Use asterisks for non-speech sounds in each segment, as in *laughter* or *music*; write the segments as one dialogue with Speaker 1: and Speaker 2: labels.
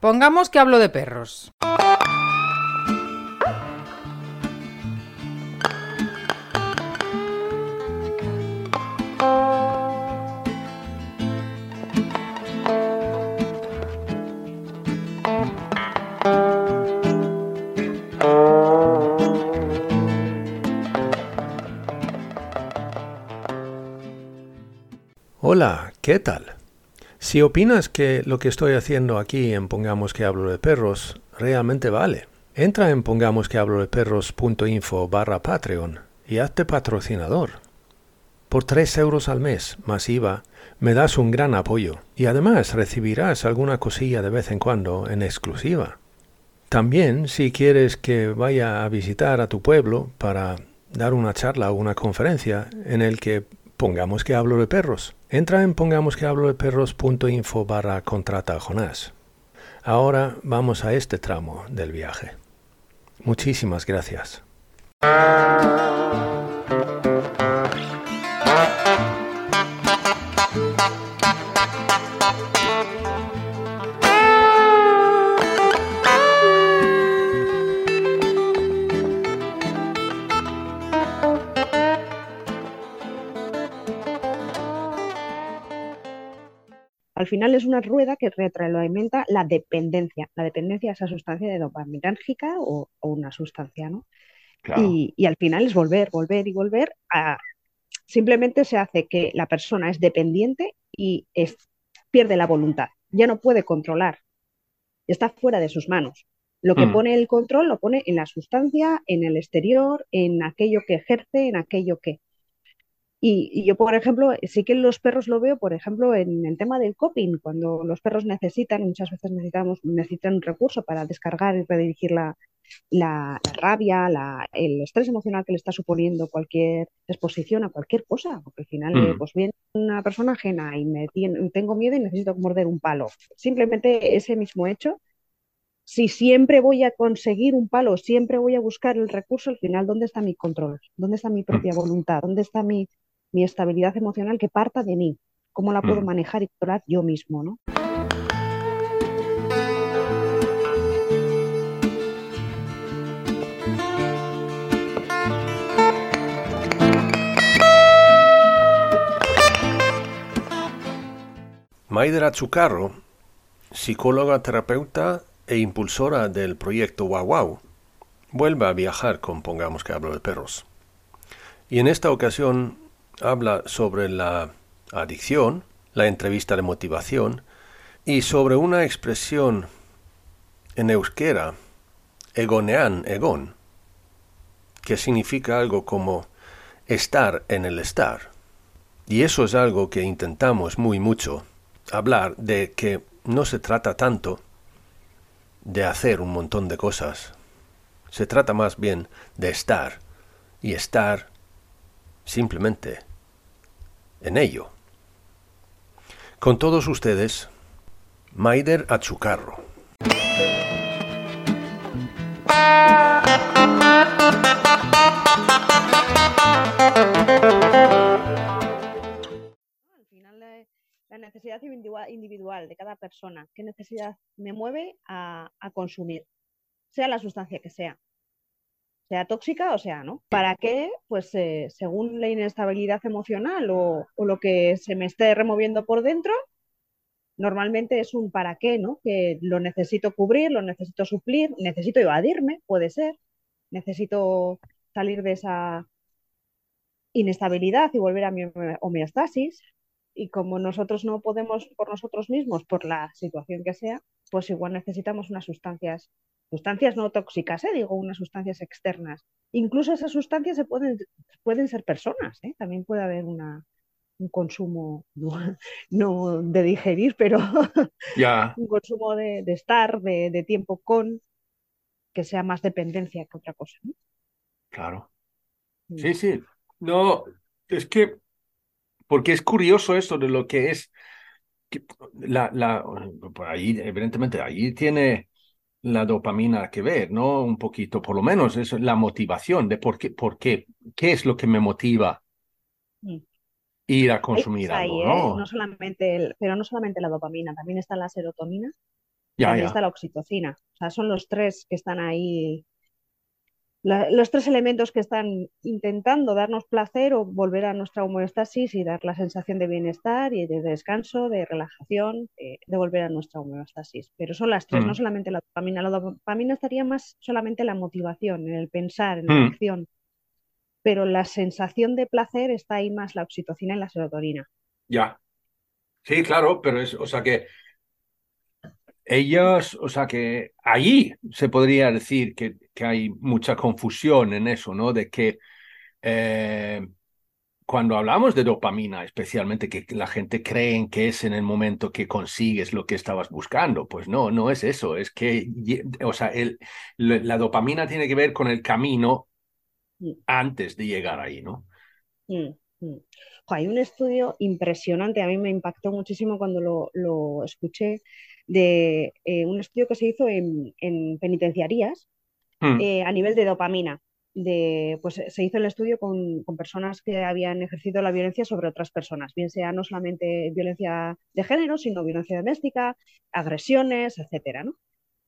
Speaker 1: Pongamos que hablo de perros.
Speaker 2: Hola, ¿qué tal? Si opinas que lo que estoy haciendo aquí en Pongamos que hablo de perros realmente vale, entra en pongamos que hablo de perros.info barra Patreon y hazte patrocinador. Por 3 euros al mes, más IVA, me das un gran apoyo y además recibirás alguna cosilla de vez en cuando en exclusiva. También, si quieres que vaya a visitar a tu pueblo para dar una charla o una conferencia en el que pongamos que hablo de perros, Entra en pongamos que hablo de perros.info barra contrata Jonás. Ahora vamos a este tramo del viaje. Muchísimas gracias.
Speaker 3: Al final es una rueda que retroalimenta la dependencia, la dependencia de esa sustancia de dopaminérgica o, una sustancia, ¿no? Y, al final es volver, volver y volver a... Simplemente se hace que la persona es dependiente y pierde la voluntad, ya no puede controlar, está fuera de sus manos. Lo que mm. pone el control lo pone en la sustancia, en el exterior, en aquello que ejerce, en aquello que. Y, yo, por ejemplo, sí que los perros lo veo, por ejemplo, en el tema del coping, cuando los perros necesitan, muchas veces necesitamos, necesitan un recurso para descargar y redirigir la, la, rabia, la, el estrés emocional que le está suponiendo cualquier exposición a cualquier cosa, porque al final, eh, mm. pues viene una persona ajena y me tengo miedo y necesito morder un palo. Simplemente ese mismo hecho si siempre voy a conseguir un palo, siempre voy a buscar el recurso, al final, ¿dónde está mi control? ¿Dónde está mi propia mm. voluntad? ¿Dónde está mi, mi estabilidad emocional que parta de mí, cómo la puedo mm. manejar y controlar yo mismo, ¿no?
Speaker 2: Maidera Chucarro, psicóloga terapeuta e impulsora del proyecto Wow Wow, vuelve a viajar con Pongamos que hablo de perros. Y en esta ocasión habla sobre la adicción, la entrevista de motivación y sobre una expresión en euskera, egonean egon, que significa algo como estar en el estar. Y eso es algo que intentamos muy mucho, hablar de que no se trata tanto de hacer un montón de cosas, se trata más bien de estar, y estar simplemente en ello. Con todos ustedes, Maider Achucarro.
Speaker 3: Al final, la necesidad individual de cada persona, qué necesidad me mueve a consumir, sea la sustancia que sea sea tóxica o sea no. ¿Para qué? Pues eh, según la inestabilidad emocional o, lo que se me esté removiendo por dentro, normalmente es un para qué, ¿no? Que lo necesito cubrir, lo necesito suplir, necesito evadirme, puede ser, necesito salir de esa inestabilidad y volver a mi homeostasis. Y como nosotros no podemos por nosotros mismos, por la situación que sea, pues igual necesitamos unas sustancias sustancias no tóxicas, ¿eh? digo, unas sustancias externas. Incluso esas sustancias se pueden, pueden ser personas, ¿eh? también puede haber una, un consumo, no, de digerir, pero *laughs* un consumo de, estar, de, tiempo con, que sea más dependencia que otra cosa.
Speaker 4: Claro. Mm. Sí, sí. No, es que, porque es curioso esto de lo que es, la, la, ahí, evidentemente, ahí tiene la dopamina que ver, ¿no? Un poquito, por lo menos, es la motivación de por qué, por qué, qué es lo que me motiva mm. ir a consumir algo, ¿no?
Speaker 3: ¿eh? ¿no? solamente pero no solamente la dopamina, también está la serotonina, También está la oxitocina. O sea, son los tres que están ahí los tres elementos que están intentando darnos placer o volver a nuestra homeostasis y dar la sensación de bienestar y de descanso, de relajación, de, volver a nuestra homeostasis. Pero son las tres, no mm. solamente la dopamina. La dopamina estaría más solamente la motivación, en el pensar, en la mm. acción. Pero la sensación de placer está ahí más la oxitocina y la serotonina.
Speaker 2: Ya. Sí, claro, pero es, o sea que ellos, o sea que allí se podría decir que, que hay mucha confusión en eso, ¿no? De que eh, cuando hablamos de dopamina, especialmente que la gente cree que es en el momento que consigues lo que estabas buscando, pues no, no es eso, es que, o sea, el, la dopamina tiene que ver con el camino antes de llegar ahí, ¿no?
Speaker 3: Mm, mm. Hay un estudio impresionante, a mí me impactó muchísimo cuando lo, lo escuché, de eh, un estudio que se hizo en, penitenciarías hmm. eh, a nivel de dopamina. De, pues se hizo el estudio con, personas que habían ejercido la violencia sobre otras personas, bien sea no solamente violencia de género, sino violencia doméstica, agresiones, etcétera,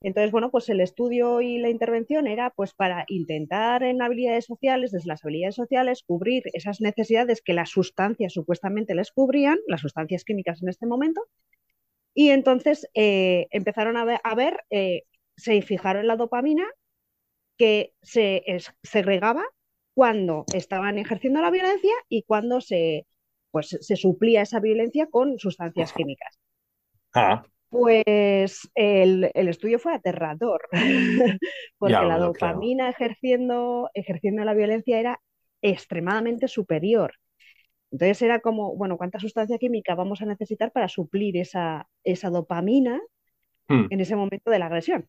Speaker 3: Entonces, bueno, pues el estudio y la intervención era pues para intentar en habilidades sociales, desde las habilidades sociales, cubrir esas necesidades que las sustancias supuestamente les cubrían, las sustancias químicas en este momento, y entonces eh, empezaron a ver, eh, se fijaron en la dopamina que se segregaba cuando estaban ejerciendo la violencia y cuando se, pues, se suplía esa violencia con sustancias químicas.
Speaker 2: Ah.
Speaker 3: Pues el, estudio fue aterrador, *laughs* porque la dopamina ejerciendo, ejerciendo la violencia era extremadamente superior. Entonces era como, bueno, ¿cuánta sustancia química vamos a necesitar para suplir esa, esa dopamina hmm. en ese momento de la agresión?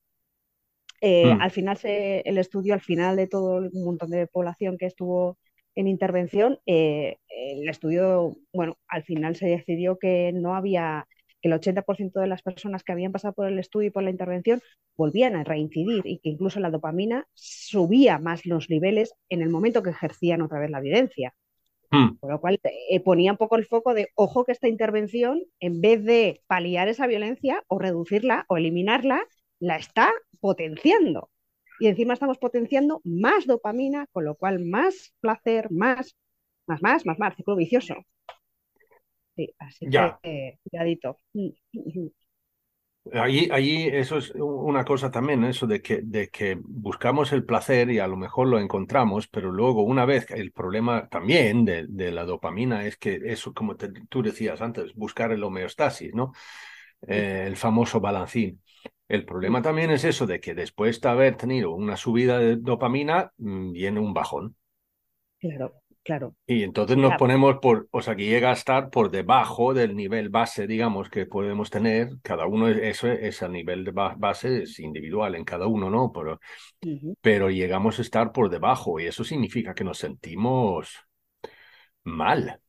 Speaker 3: Eh, hmm. Al final, se, el estudio, al final de todo el montón de población que estuvo en intervención, eh, el estudio, bueno, al final se decidió que no había, que el 80% de las personas que habían pasado por el estudio y por la intervención volvían a reincidir y que incluso la dopamina subía más los niveles en el momento que ejercían otra vez la violencia. Hmm. Con lo cual eh, ponía un poco el foco de, ojo que esta intervención, en vez de paliar esa violencia o reducirla o eliminarla, la está potenciando. Y encima estamos potenciando más dopamina, con lo cual más placer, más, más, más, más, más, ciclo vicioso. Sí, así que eh, cuidadito.
Speaker 2: Allí, eso es una cosa también, eso de que, de que buscamos el placer y a lo mejor lo encontramos, pero luego una vez el problema también de, la dopamina es que eso, como tú decías antes, buscar el homeostasis, ¿no? Eh, el famoso balancín. El problema también es eso de que después de haber tenido una subida de dopamina, mm, viene un bajón.
Speaker 3: Claro. Claro.
Speaker 2: Y entonces nos ponemos por, o sea, que llega a estar por debajo del nivel base, digamos, que podemos tener. Cada uno, eso es el nivel de base, es individual en cada uno, ¿no? Pero, pero llegamos a estar por debajo y eso significa que nos sentimos mal.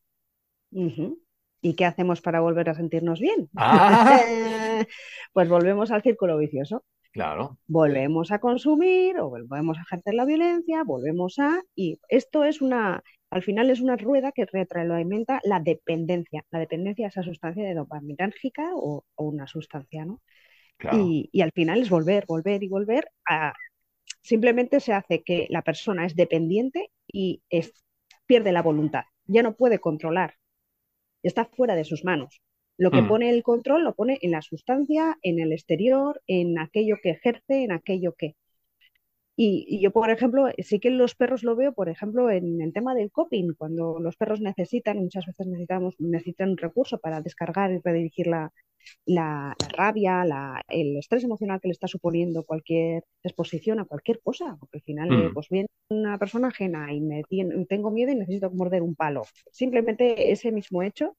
Speaker 3: ¿Y qué hacemos para volver a sentirnos bien?
Speaker 2: Ah. *laughs*
Speaker 3: pues volvemos al círculo vicioso.
Speaker 2: Claro.
Speaker 3: Volvemos a consumir o volvemos a ejercer la violencia, volvemos a... Y esto es una, al final es una rueda que retroalimenta la dependencia, la dependencia de esa sustancia de dopaminérgica o, o una sustancia, ¿no? Y, al final es volver, volver y volver a... Simplemente se hace que la persona es dependiente y es, pierde la voluntad, ya no puede controlar, está fuera de sus manos. Lo que mm. pone el control lo pone en la sustancia, en el exterior, en aquello que ejerce, en aquello que... Y, yo, por ejemplo, sí que los perros lo veo, por ejemplo, en el tema del coping, cuando los perros necesitan, muchas veces necesitamos, necesitan un recurso para descargar y redirigir la, la, rabia, la, el estrés emocional que le está suponiendo cualquier exposición a cualquier cosa, porque al final, eh, mm. pues viene una persona ajena y me tengo miedo y necesito morder un palo. Simplemente ese mismo hecho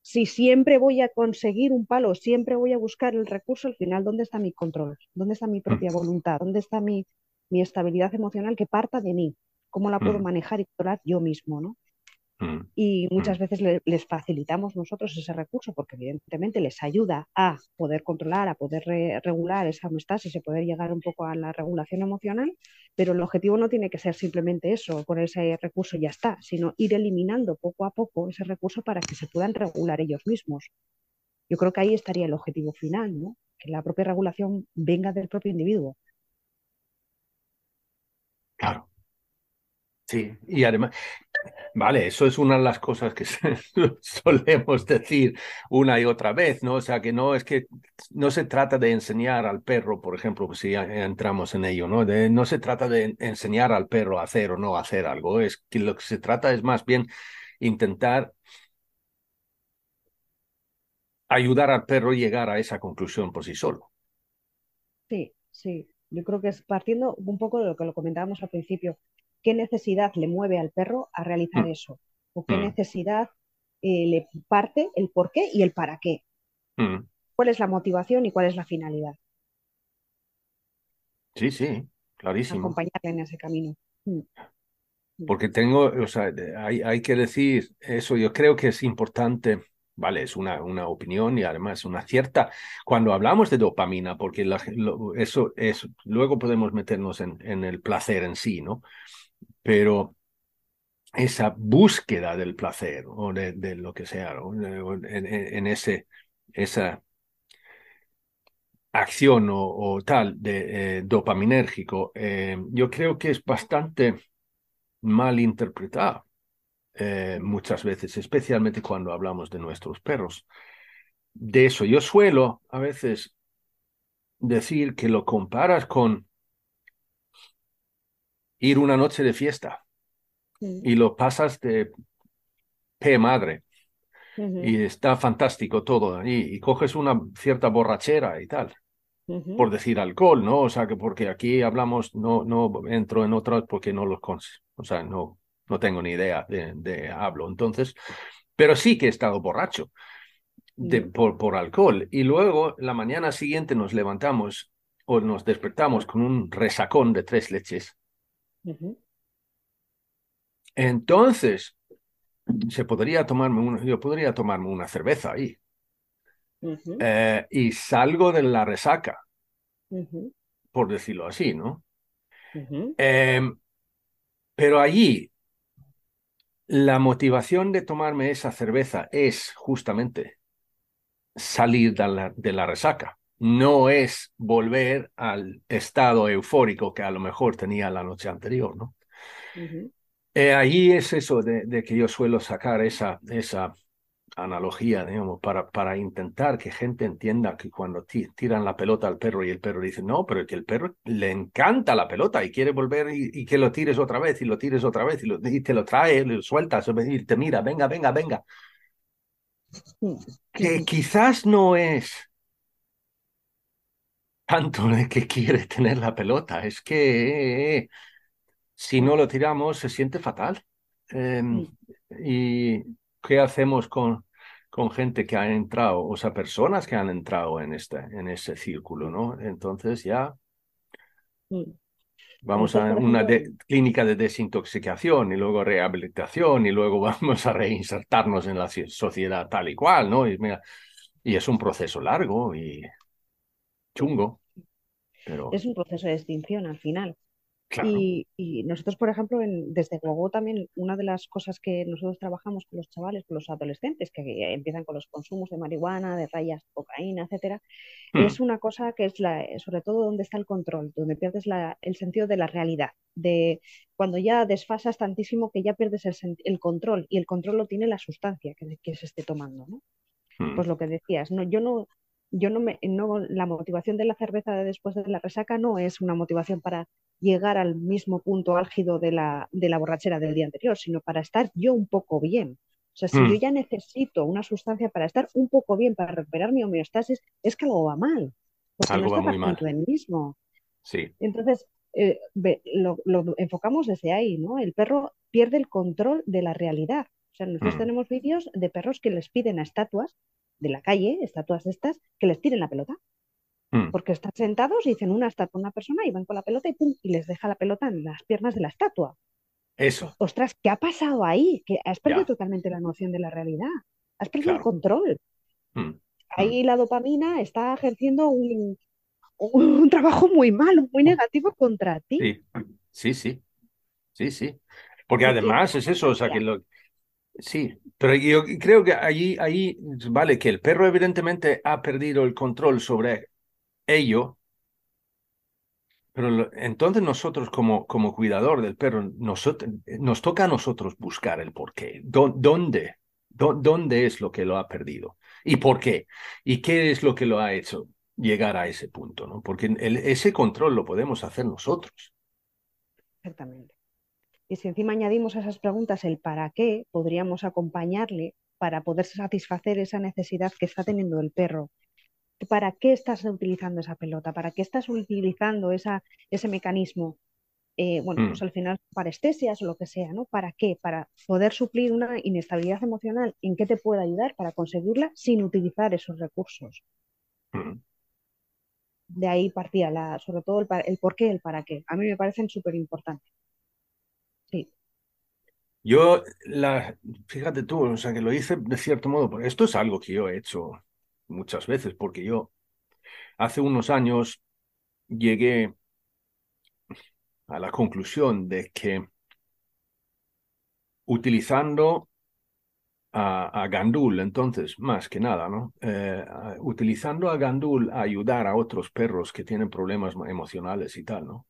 Speaker 3: si siempre voy a conseguir un palo, siempre voy a buscar el recurso, al final, ¿dónde está mi control? ¿Dónde está mi propia mm. voluntad? ¿Dónde está mi, mi estabilidad emocional que parta de mí? ¿Cómo la puedo mm. manejar y controlar yo mismo? ¿no? Mm. Y muchas mm. veces les facilitamos nosotros ese recurso porque evidentemente les ayuda a poder controlar, a poder regular esa homeostasis y poder llegar un poco a la regulación emocional, pero el objetivo no tiene que ser simplemente eso, con ese recurso ya está, sino ir eliminando poco a poco ese recurso para que se puedan regular ellos mismos. Yo creo que ahí estaría el objetivo final, ¿no? que la propia regulación venga del propio individuo.
Speaker 2: Claro. Sí, y además, vale, eso es una de las cosas que *laughs* solemos decir una y otra vez, ¿no? O sea, que no es que no se trata de enseñar al perro, por ejemplo, si entramos en ello, ¿no? no se trata de enseñar al perro a hacer o no hacer algo, es que lo que se trata es más bien intentar ayudar al perro a llegar a esa conclusión por sí solo.
Speaker 3: Sí, sí. Yo creo que es partiendo un poco de lo que lo comentábamos al principio. ¿Qué necesidad le mueve al perro a realizar mm. eso? ¿O qué mm. necesidad eh, le parte el por qué y el para qué? Mm. ¿Cuál es la motivación y cuál es la finalidad?
Speaker 2: Sí, sí, clarísimo.
Speaker 3: Acompañarle en ese camino.
Speaker 2: Porque tengo, o sea, hay, hay que decir eso, yo creo que es importante ¿vale? Es una, una opinión y además una cierta, cuando hablamos de dopamina, porque eso es, luego podemos meternos en, en, el placer en sí, ¿no? Pero esa búsqueda del placer o de, lo que sea, en, ese, esa acción o, tal de eh, dopaminérgico, eh, yo creo que es bastante mal interpretado. Eh, muchas veces, especialmente cuando hablamos de nuestros perros. De eso yo suelo a veces decir que lo comparas con ir una noche de fiesta y lo pasas de p madre y está fantástico todo y coges una cierta borrachera y tal. Por decir alcohol, ¿no? O sea, que porque aquí hablamos, no, no entro en otras porque no los conoces. O sea, no, no tengo ni idea de, hablo. Entonces, pero sí que he estado borracho de, mm. por, por alcohol. Y luego la mañana siguiente nos levantamos o nos despertamos con un resacón de tres leches. Entonces, se podría tomarme yo podría tomarme una cerveza ahí. Eh, y salgo de la resaca, por decirlo así, ¿no? Em, pero allí la motivación de tomarme esa cerveza es justamente salir de la, resaca. No es volver al estado eufórico que a lo mejor tenía la noche anterior, ¿no? Eh, ahí es eso de, de, que yo suelo sacar esa, esa analogía, digamos, para, para intentar que gente entienda que cuando tiran la pelota al perro y el perro dice, no, pero que el perro le encanta la pelota y quiere volver y, que lo tires otra vez y lo tires otra vez y, te lo trae, lo sueltas y te mira, venga, venga, venga. Que quizás no es tanto de que quiere tener la pelota, es que si no lo tiramos se siente fatal. Em, y ¿qué hacemos con, con gente que ha entrado, o sea, personas que han entrado en, este, en ese círculo, ¿no? Entonces ya vamos a una clínica de desintoxicación y luego rehabilitación y luego *laughs* vamos a reinsertarnos en la sociedad tal y cual, ¿no? Y, mira, y es un proceso largo y chungo. Pero...
Speaker 3: Es un proceso de extinción al final. Y, nosotros, por ejemplo, desde luego también una de las cosas que nosotros trabajamos con los chavales, con los adolescentes, que empiezan con los consumos de marihuana, de rayas, cocaína, etcétera, hmm. es una cosa que es la, sobre todo donde está el control, donde pierdes el sentido de la realidad, de cuando ya desfasas tantísimo que ya pierdes el, control y el control lo tiene la sustancia que, que se esté tomando, ¿no? Hmm. Pues lo que decías, no, yo no, yo no me, no, la motivación de la cerveza de después de la resaca no es una motivación para llegar al mismo punto álgido de la, de la borrachera del día anterior, sino para estar yo un poco bien. O sea, si yo mm. ya necesito una sustancia para estar un poco bien, para recuperar mi homeostasis, es que algo va mal. Porque
Speaker 2: algo
Speaker 3: no está
Speaker 2: va muy mal.
Speaker 3: del mismo.
Speaker 2: Sí.
Speaker 3: Entonces, eh, lo, enfocamos desde ahí, ¿no? El perro pierde el control de la realidad. O sea, nosotros mm. tenemos vídeos de perros que les piden a estatuas de la calle, estatuas estas, que les tiren la pelota. Mm. Porque están sentados y dicen una estatua una persona y van con la pelota y pum, y les deja la pelota en las piernas de la estatua.
Speaker 2: Eso.
Speaker 3: Ostras, ¿qué ha pasado ahí? Que has perdido totalmente la noción de la realidad. Has perdido el control. Mm, ahí mm. la dopamina está ejerciendo un, un, trabajo muy malo, muy negativo contra ti.
Speaker 2: Sí, sí, sí. Sí, sí. Porque además es eso, o sea, que lo, Sí, pero yo creo que allí, ahí, vale, que el perro evidentemente ha perdido el control sobre ello, pero entonces nosotros como, como cuidador del perro, nosotros, nos toca a nosotros buscar el porqué. ¿Dónde? ¿Dónde es lo que lo ha perdido? ¿Y por qué? ¿Y qué es lo que lo ha hecho llegar a ese punto? ¿no? Porque ese control lo podemos hacer nosotros.
Speaker 3: Exactamente. Y si encima añadimos a esas preguntas el para qué, podríamos acompañarle para poder satisfacer esa necesidad que está teniendo el perro. ¿Para qué estás utilizando esa pelota? ¿Para qué estás utilizando esa, ese mecanismo? Eh, bueno, pues mm. al final parestesias o lo que sea, ¿no? ¿Para qué? Para poder suplir una inestabilidad emocional. ¿En qué te puede ayudar para conseguirla sin utilizar esos recursos? Mm. De ahí partía, la, sobre todo el, el por qué y el para qué. A mí me parecen súper importantes.
Speaker 2: Yo, la, fíjate tú, o sea, que lo hice de cierto modo, porque esto es algo que yo he hecho muchas veces, porque yo hace unos años llegué a la conclusión de que utilizando a, Gandul, entonces, más que nada, ¿no? Eh, utilizando a Gandul a ayudar a otros perros que tienen problemas emocionales y tal, ¿no?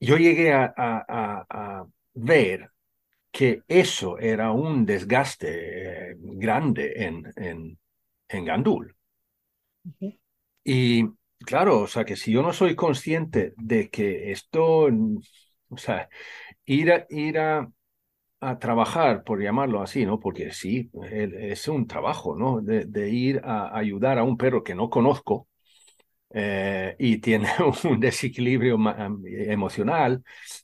Speaker 2: Yo llegué a ver que eso era un desgaste eh, grande en, en, en Gandul. Y claro, o sea, que si yo no soy consciente de que esto, o sea, ir a, ir a, trabajar, por llamarlo así, ¿no? Porque sí, es un trabajo, ¿no? De, de ir a ayudar a un perro que no conozco, eh, y tiene *laughs* un desequilibrio emocional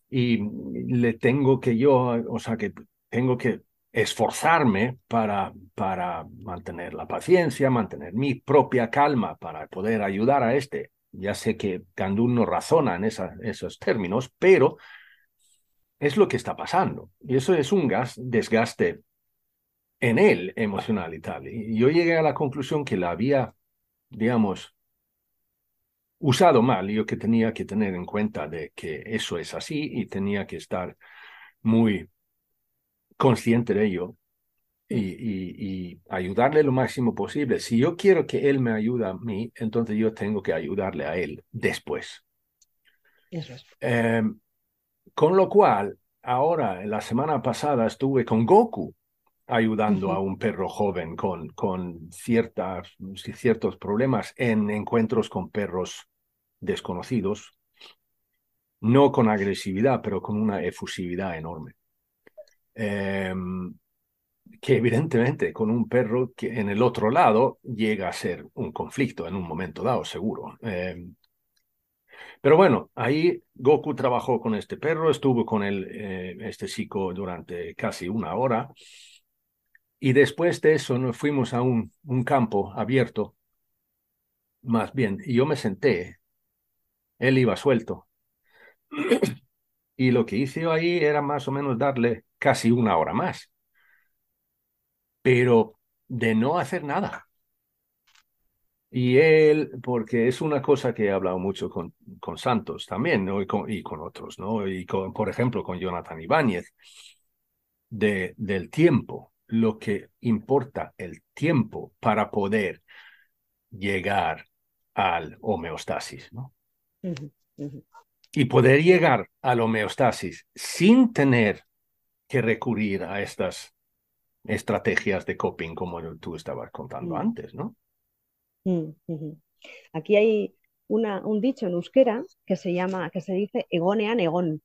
Speaker 2: y le tengo que yo, o sea, que tengo que esforzarme para, para mantener la paciencia, mantener mi propia calma para poder ayudar a este. Ya sé que Gandul no razona en esos términos, pero es lo que está pasando. Y eso es un gas, desgaste en él emocional y tal. Y yo llegué a la conclusión que la había, digamos, usado mal, yo que tenía que tener en cuenta de que eso es así y tenía que estar muy consciente de ello y, ayudarle lo máximo posible. Si yo quiero que él me ayude a mí, entonces yo tengo que ayudarle a él después. Em, con lo cual, ahora, la semana pasada estuve con Goku ayudando a un perro joven con, con ciertas, ciertos problemas en encuentros con perros desconocidos, no con agresividad, pero con una efusividad enorme. Em, que evidentemente con un perro que en el otro lado llega a ser un conflicto en un momento dado, seguro. Em, pero bueno, ahí Goku trabajó con este perro, estuvo con el, eh, este chico durante casi una hora y después de eso nos fuimos a un, un campo abierto, más bien, y yo me senté, él iba suelto. *clears throat* Y lo que hice ahí era más o menos darle casi una hora más, pero de no hacer nada. Y él, porque es una cosa que he hablado mucho con, con Santos también, ¿no? y, con, y con otros, ¿no? Y con, por ejemplo, con Jonathan Ibáñez, de, del tiempo lo que importa el tiempo para poder llegar al homeostasis, ¿no? Y poder llegar al homeostasis sin tener que recurrir a estas estrategias de coping como tú estabas contando mm. antes, ¿no?
Speaker 3: Mm, Aquí hay una, un dicho en euskera que se llama, que se dice egonean egón,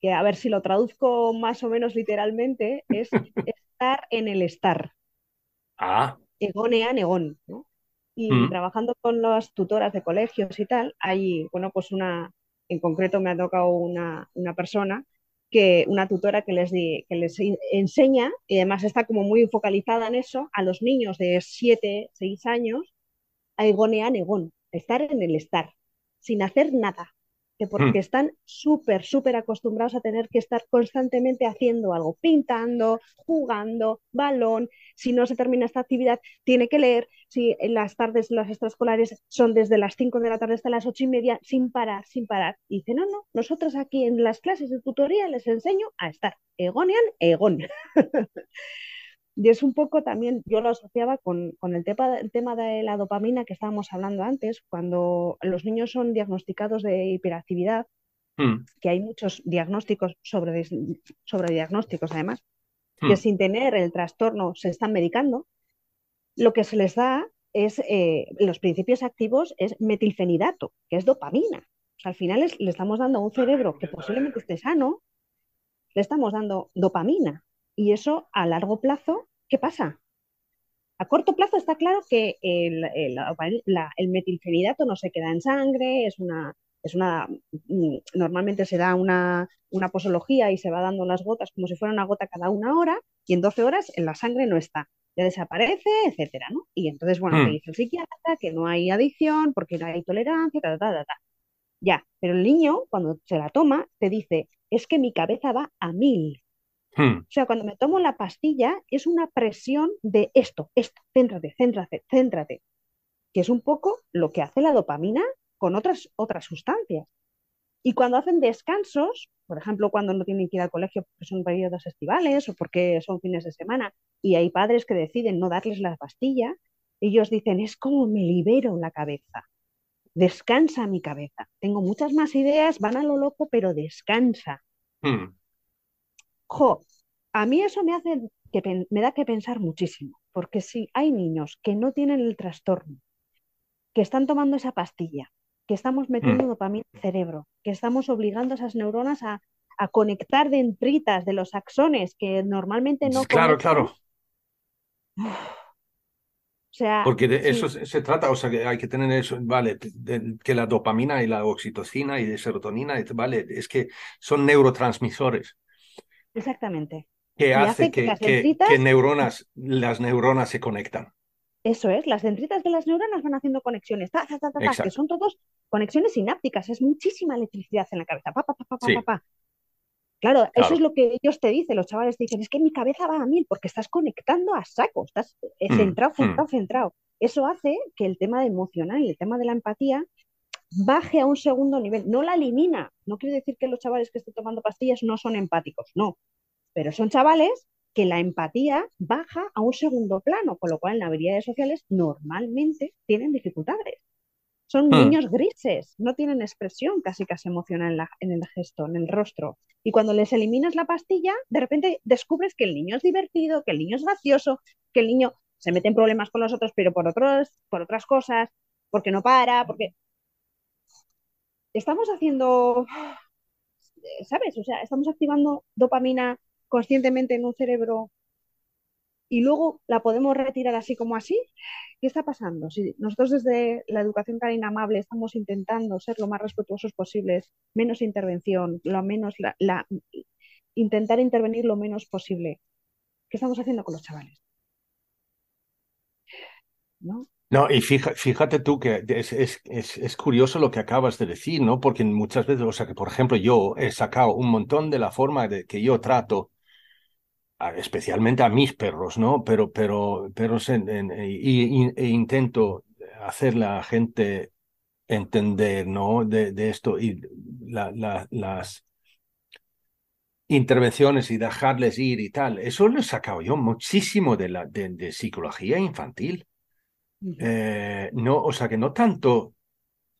Speaker 3: que a ver si lo traduzco más o menos literalmente, es estar en el estar.
Speaker 2: Ah.
Speaker 3: Egonea, negón, ¿no? Y mm. trabajando con las tutoras de colegios y tal, hay, bueno, pues una, en concreto me ha tocado una, una persona, que, una tutora que les, di, que les enseña, y además está como muy focalizada en eso, a los niños de 7, 6 años, a egonea, negón, estar en el estar, sin hacer nada, que porque hmm. están súper, súper acostumbrados a tener que estar constantemente haciendo algo, pintando, jugando, balón. Si no se termina esta actividad, tiene que leer. Si en las tardes, las extraescolares son desde las 5 de la tarde hasta las 8 y media, sin parar, sin parar. Y dice, no, no, nosotros aquí en las clases de tutoría les enseño a estar egonian, egon. *laughs* Y es un poco también, yo lo asociaba con, con el, tema, el tema de la dopamina que estábamos hablando antes, cuando los niños son diagnosticados de hiperactividad, hmm. que hay muchos diagnósticos sobre, sobre diagnósticos además, que hmm. sin tener el trastorno se están medicando, lo que se les da es, eh, los principios activos es metilfenidato, que es dopamina. O sea, al final le estamos dando a un cerebro que posiblemente esté sano, le estamos dando dopamina. Y eso a largo plazo, ¿qué pasa? A corto plazo está claro que el, el, metilfenidato no se queda en sangre, es una, es una, mm, normalmente se da una, una, posología y se va dando las gotas como si fuera una gota cada una hora y en 12 horas en la sangre no está, ya desaparece, etcétera, ¿no? Y entonces, bueno, te hmm. dice el psiquiatra que no hay adicción porque no hay tolerancia, ta, ta, ta, ta. Ya, pero el niño cuando se la toma te dice, es que mi cabeza va a mil, Hmm. O sea, cuando me tomo la pastilla es una presión de esto, esto, céntrate, céntrate, céntrate, que es un poco lo que hace la dopamina con otras, otras sustancias. Y cuando hacen descansos, por ejemplo, cuando no tienen que ir al colegio porque son periodos estivales o porque son fines de semana, y hay padres que deciden no darles la pastilla, ellos dicen, es como me libero la cabeza, descansa mi cabeza. Tengo muchas más ideas, van a lo loco, pero descansa. Hmm a mí eso me hace que me da que pensar muchísimo, porque si hay niños que no tienen el trastorno, que están tomando esa pastilla, que estamos metiendo mm. dopamina en el cerebro, que estamos obligando a esas neuronas a, conectar dendritas de los axones que normalmente no
Speaker 2: Claro, claro. O sea, Porque de eso se, trata, o sea, que hay que tener eso, vale, que la dopamina y la oxitocina y la serotonina, vale, es que son neurotransmisores.
Speaker 3: Exactamente.
Speaker 2: Que hace, que, neuronas, las neuronas se conectan.
Speaker 3: Eso es, las dendritas de las neuronas van haciendo conexiones, que son todos conexiones sinápticas, es muchísima electricidad en la cabeza. Pa, pa, pa, claro, eso es lo que ellos te dicen, los chavales te dicen, es que mi cabeza va a mil porque estás conectando a saco, estás eh, mm, centrado, mm. centrado, centrado. Eso hace que el tema emocional y el tema de la empatía baje a un segundo nivel, no la elimina. No quiere decir que los chavales que estén tomando pastillas no son empáticos, no, pero son chavales que la empatía baja a un segundo plano, con lo cual en las habilidades sociales normalmente tienen dificultades. Son hmm. niños grises, no tienen expresión casi casi emocional en, en, el gesto, en el rostro. Y cuando les eliminas la pastilla, de repente descubres que el niño es divertido, que el niño es gracioso, que el niño se mete en problemas con los otros, pero por, otros, por otras cosas, porque no para, porque estamos haciendo, ¿sabes? O sea, estamos activando dopamina conscientemente en un cerebro y luego la podemos retirar así como así. ¿Qué está pasando? Si nosotros desde la educación canina amable estamos intentando ser lo más respetuosos posibles, menos intervención, lo menos la, intentar intervenir lo menos posible. ¿Qué estamos haciendo con los chavales?
Speaker 2: ¿No? No, y fíjate, tú que es, es, es, curioso lo que acabas de decir, ¿no? Porque muchas veces, o sea, que por ejemplo yo he sacado un montón de la forma de que yo trato, especialmente a mis perros, ¿no? Pero, pero, pero e intento hacer la gente entender, ¿no? De, de esto y las intervenciones y dejarles ir y tal. Eso lo he sacado yo muchísimo de, la, de psicología infantil. Eh, no, o sea que no tanto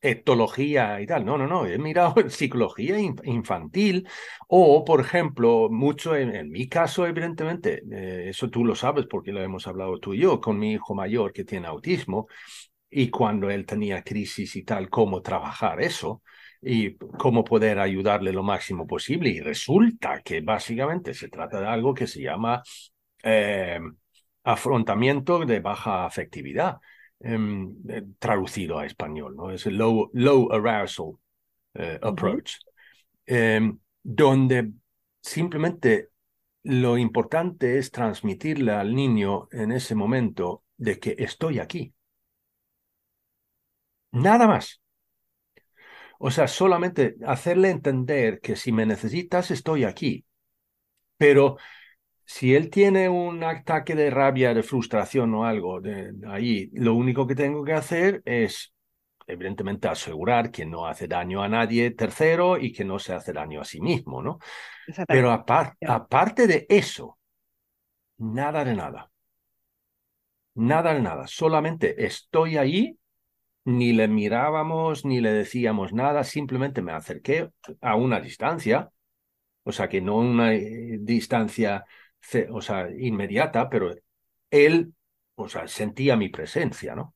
Speaker 2: etología y tal, no, no, no, he mirado *laughs* psicología infantil o, por ejemplo, mucho en, mi caso, evidentemente, eh, eso tú lo sabes porque lo hemos hablado tú y yo, con mi hijo mayor que tiene autismo y cuando él tenía crisis y tal, cómo trabajar eso y cómo poder ayudarle lo máximo posible. Y resulta que básicamente se trata de algo que se llama eh, afrontamiento de baja afectividad. Em, eh, traducido a español, ¿no? Es el low, low arousal eh, approach, em, donde simplemente lo importante es transmitirle al niño en ese momento de que estoy aquí. Nada más. O sea, solamente hacerle entender que si me necesitas, estoy aquí. Pero si él tiene un ataque de rabia, de frustración o algo de, ahí, lo único que tengo que hacer es, evidentemente, asegurar que no hace daño a nadie tercero y que no se hace daño a sí mismo, ¿no? Pero aparte de eso, Nada de nada. Nada de nada. Solamente estoy ahí, ni le mirábamos, ni le decíamos nada, simplemente me acerqué a una distancia, o sea que no una eh, distancia o sea, inmediata, pero él, o sea, sentía mi presencia, ¿no?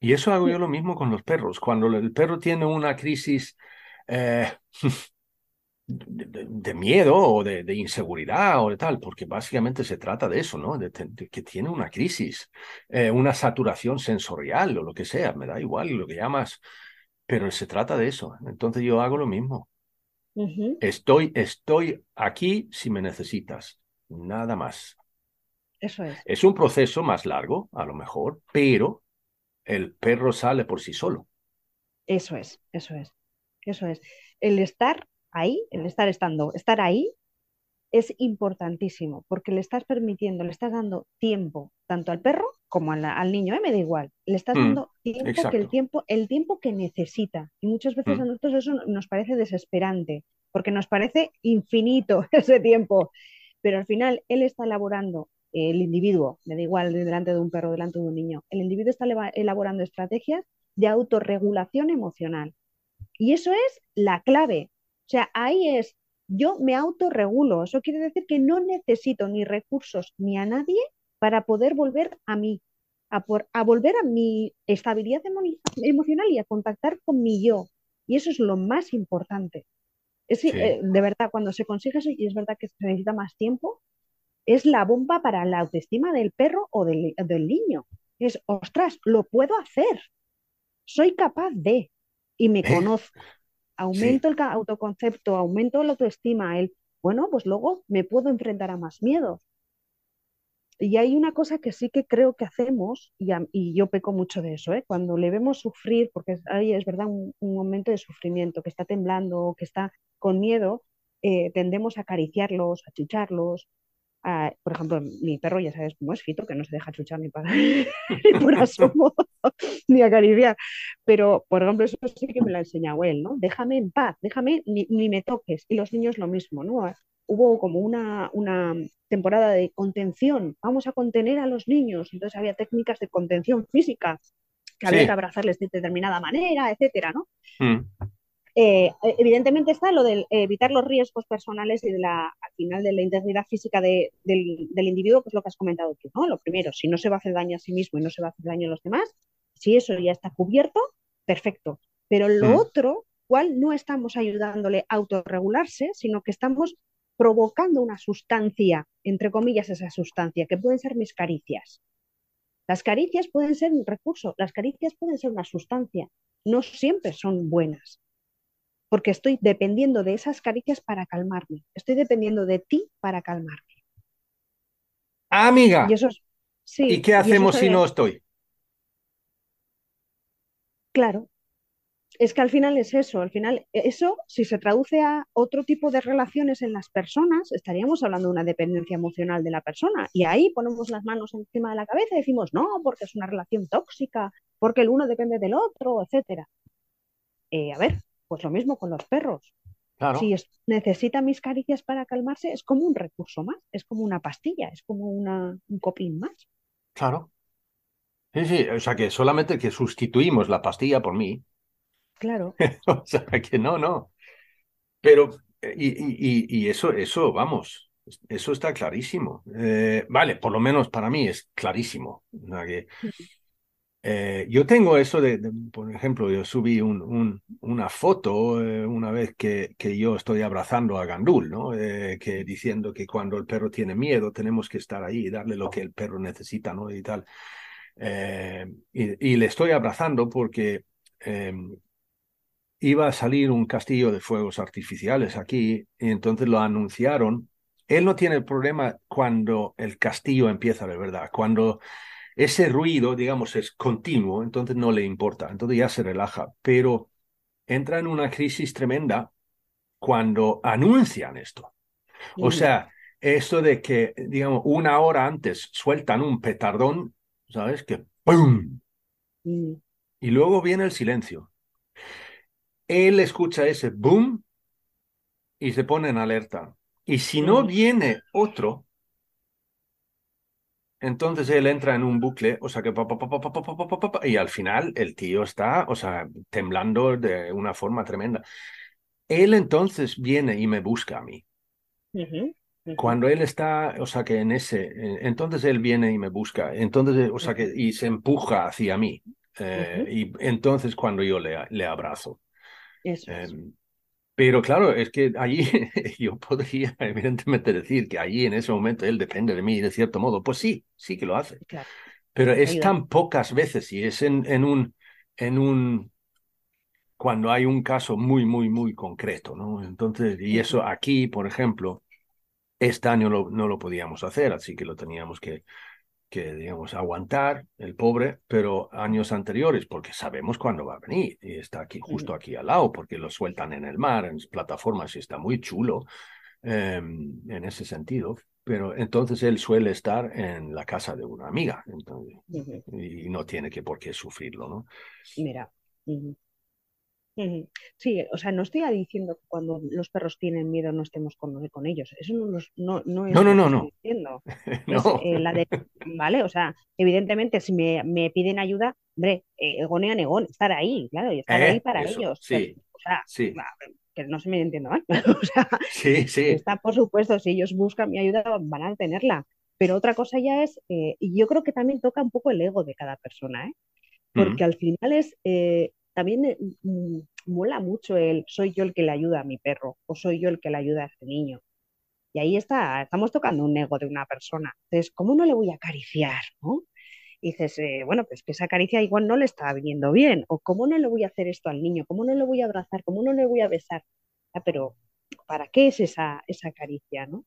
Speaker 2: Y eso hago yo lo mismo con los perros. Cuando el perro tiene una crisis eh, de, miedo o de, inseguridad o de tal, porque básicamente se trata de eso, ¿no? De, que tiene una crisis, eh, una saturación sensorial o lo que sea, me da igual lo que llamas, pero se trata de eso. Entonces yo hago lo mismo. Estoy, estoy aquí si me necesitas, nada más.
Speaker 3: Eso es.
Speaker 2: Es un proceso más largo, a lo mejor, pero el perro sale por sí solo.
Speaker 3: Eso es, eso es, eso es. El estar ahí, el estar estando, estar ahí es importantísimo porque le estás permitiendo, le estás dando tiempo tanto al perro como al niño, ¿eh? me da igual, le estás mm, dando tiempo que el tiempo, el tiempo que necesita. Y muchas veces mm. a nosotros eso nos parece desesperante, porque nos parece infinito *laughs* ese tiempo. Pero al final él está elaborando el individuo, me da igual delante de un perro, delante de un niño, el individuo está elaborando estrategias de autorregulación emocional. Y eso es la clave. O sea, ahí es, yo me autorregulo. Eso quiere decir que no necesito ni recursos ni a nadie para poder volver a mí, a, a volver a mi estabilidad emocional y a contactar con mi yo. Y eso es lo más importante. Es, eh, de verdad, cuando se consigue eso, y es verdad que se necesita más tiempo, es la bomba para la autoestima del perro o del, niño. Es, ostras, lo puedo hacer. Soy capaz de. Y me conozco. Aumento el autoconcepto, aumento la autoestima. El, bueno, pues luego me puedo enfrentar a más miedos. Y hay una cosa que sí que creo que hacemos, y, yo peco mucho de eso, ¿eh? cuando le vemos sufrir, porque ahí es verdad un, momento de sufrimiento, que está temblando, que está con miedo, eh, tendemos a acariciarlos, a chucharlos, por ejemplo, mi perro ya sabes cómo es Fito, que no se deja chuchar ni para *laughs* ni por asomo, *laughs* ni acariciar. Pero, por ejemplo, eso sí que me lo ha enseñado él, ¿no? Déjame en paz, déjame, ni, me toques. Y los niños lo mismo, ¿no? Hubo como una, una temporada de contención, vamos a contener a los niños. Entonces había técnicas de contención física, que había que abrazarles de determinada manera, etcétera, ¿no? Mm. Eh, evidentemente está lo de evitar los riesgos personales y de la, al final de la integridad física del, individuo, que es lo que has comentado tú. ¿no? Lo primero, si no se va a hacer daño a sí mismo y no se va a hacer daño a los demás, si eso ya está cubierto, perfecto. Pero lo mm. otro, cual no estamos ayudándole a autorregularse, sino que estamos provocando una sustancia, entre comillas esa sustancia, que pueden ser mis caricias. Las caricias pueden ser un recurso, las caricias pueden ser una sustancia, no siempre son buenas porque estoy dependiendo de esas caricias para calmarme. Estoy dependiendo de ti para calmarme.
Speaker 2: amiga. Y, eso ¿Y qué hacemos si no estoy?
Speaker 3: Claro. Es que al final es eso, al final eso, si se traduce a otro tipo de relaciones en las personas, estaríamos hablando de una dependencia emocional de la persona. Y ahí ponemos las manos encima de la cabeza y decimos, no, porque es una relación tóxica, porque el uno depende del otro, etcétera. Eh, a ver, pues lo mismo con los perros. Si necesita mis caricias para calmarse, es como un recurso más, es como una pastilla, es como una, un copín más.
Speaker 2: Claro. Sí, sí, o sea que solamente que sustituimos la pastilla por mí.
Speaker 3: Claro. *laughs*
Speaker 2: o sea que no, no. Pero, y, y, eso, eso, vamos, eso está clarísimo. Eh, vale, por lo menos para mí es clarísimo. que, eh, yo tengo eso de, por ejemplo, yo subí un, una foto eh, una vez que, yo estoy abrazando a Gandul, ¿no? Eh, que diciendo que cuando el perro tiene miedo tenemos que estar ahí y darle lo que el perro necesita, ¿no? Y tal. Y, le estoy abrazando porque iba a salir un castillo de fuegos artificiales aquí y entonces lo anunciaron. Él no tiene problema cuando el castillo empieza de verdad, cuando ese ruido, digamos, es continuo, entonces no le importa, entonces ya se relaja, pero entra en una crisis tremenda cuando anuncian esto. O sea, esto de que, digamos, una hora antes sueltan un petardón, ¿sabes? Que ¡pum! Y luego viene el silencio. Él escucha ese boom y se pone en alerta. Y si no viene otro, Entonces él entra en un bucle, o sea que y al final el tío está, o sea, temblando de una forma tremenda. Él entonces viene y me busca a mí. Cuando él está, o sea que en ese, entonces él viene y me busca, entonces, o sea que, y se empuja hacia mí. Eh, y entonces cuando yo le, le abrazo.
Speaker 3: Eso em,
Speaker 2: pero claro, es que allí *laughs* yo podría evidentemente decir que allí en ese momento él depende de mí de cierto modo. Pues sí, sí que lo hace. Pero es tan pocas veces y es en, en, un, en un, cuando hay un caso muy, muy, muy concreto, ¿no? Entonces, y eso aquí, por ejemplo, este año no lo podíamos hacer, así que lo teníamos que, que, digamos, aguantar el pobre, pero años anteriores, porque sabemos cuándo va a venir, y está aquí, justo aquí al lado, porque lo sueltan en el mar, en plataformas, y está muy chulo em, en ese sentido. Pero entonces él suele estar en la casa de una amiga, entonces, y no tiene que por qué sufrirlo, ¿no?
Speaker 3: Mira, Sí, o sea, no estoy diciendo que cuando los perros tienen miedo no estemos con, con ellos. Eso no, no, no es
Speaker 2: no, no, no,
Speaker 3: no. diciendo. *laughs* Eh, la de, vale, o sea, evidentemente si me, me piden ayuda, hombre, eh, a negón, estar ahí, claro, y estar ahí eh, para ellos.
Speaker 2: Sí,
Speaker 3: o sea,
Speaker 2: sí.
Speaker 3: que no se me entienda mal. *laughs* o sea,
Speaker 2: sí, sí.
Speaker 3: Está, por supuesto, si ellos buscan mi ayuda, van a tenerla. Pero otra cosa ya es, y yo creo que también toca un poco el ego de cada persona, ¿eh? Porque al final es, también eh, mm, mola mucho el soy yo el que le ayuda a mi perro o soy yo el que le ayuda a ese niño. Y ahí está, estamos tocando un ego de una persona. Entonces, ¿cómo no le voy a acariciar? ¿no? Y dices, eh, bueno, pues que esa caricia igual no le está viniendo bien. O ¿cómo no le voy a hacer esto al niño? ¿Cómo no le voy a abrazar? ¿Cómo no le voy a besar? pero, ¿para qué es esa, esa caricia? ¿no?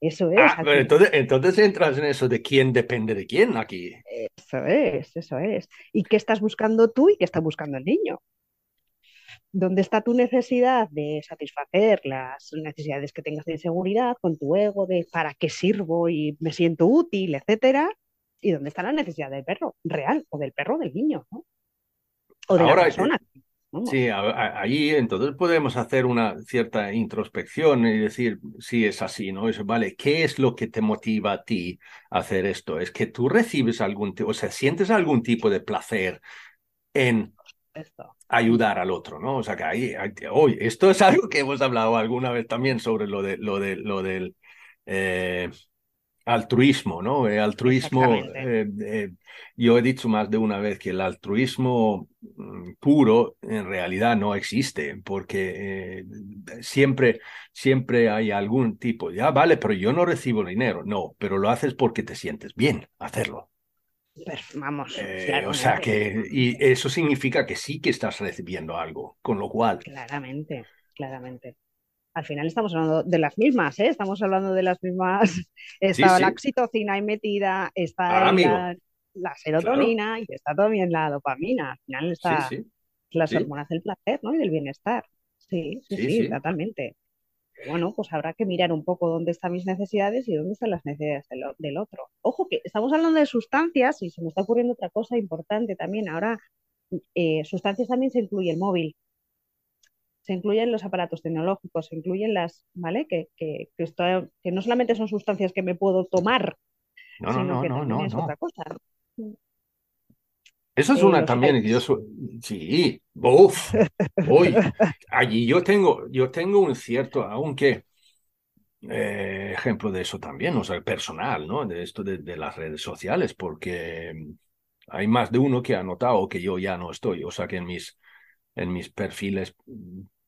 Speaker 3: Eso es.
Speaker 2: Ah, entonces, entonces entras en eso de quién depende de quién aquí.
Speaker 3: Eso es, eso es. ¿Y qué estás buscando tú y qué está buscando el niño? ¿Dónde está tu necesidad de satisfacer las necesidades que tengas de seguridad con tu ego, de para qué sirvo y me siento útil, etcétera? ¿Y dónde está la necesidad del perro real o del perro del niño? ¿no? O de la persona.
Speaker 2: Sí, ahí entonces podemos hacer una cierta introspección y decir, si es así, ¿no? Vale, ¿qué es lo que te motiva a ti a hacer esto? ¿Es que tú recibes algún tipo, o sea, sientes algún tipo de placer en ayudar al otro, ¿no? O sea, que ahí, hoy, esto es algo que hemos hablado alguna vez también sobre lo, de, lo, de, lo del... Eh, altruismo, ¿no? El altruismo, eh, eh, yo he dicho más de una vez que el altruismo mm, puro en realidad no existe, porque eh, siempre, siempre hay algún tipo, ya vale, pero yo no recibo dinero, no, pero lo haces porque te sientes bien hacerlo.
Speaker 3: vamos.
Speaker 2: o sea que, y eso significa que sí que estás recibiendo algo, con lo cual.
Speaker 3: Claramente, claramente al final estamos hablando de las mismas, ¿eh? Estamos hablando de las mismas. *laughs* Está la oxitocina ahí metida, está la, serotonina y está también la dopamina. Al final está las hormonas del placer, ¿no? Y del bienestar. Sí, sí, sí, totalmente. Bueno, pues habrá que mirar un poco dónde están mis necesidades y dónde están las necesidades del, otro. Ojo que estamos hablando de sustancias y se me está ocurriendo otra cosa importante también. Ahora, eh, sustancias también se incluye el móvil se incluyen los aparatos tecnológicos, se incluyen las, ¿vale? Que, que, que, no solamente son sustancias que me puedo tomar,
Speaker 2: no, sino
Speaker 3: no,
Speaker 2: que también
Speaker 3: es otra cosa.
Speaker 2: Eso es una también que yo sí, uff, hoy allí yo tengo, yo tengo un cierto, aunque eh, ejemplo de eso también, o sea, personal, ¿no? De esto de, de, las redes sociales, porque hay más de uno que ha notado que yo ya no estoy, o sea, que en mis en mis perfiles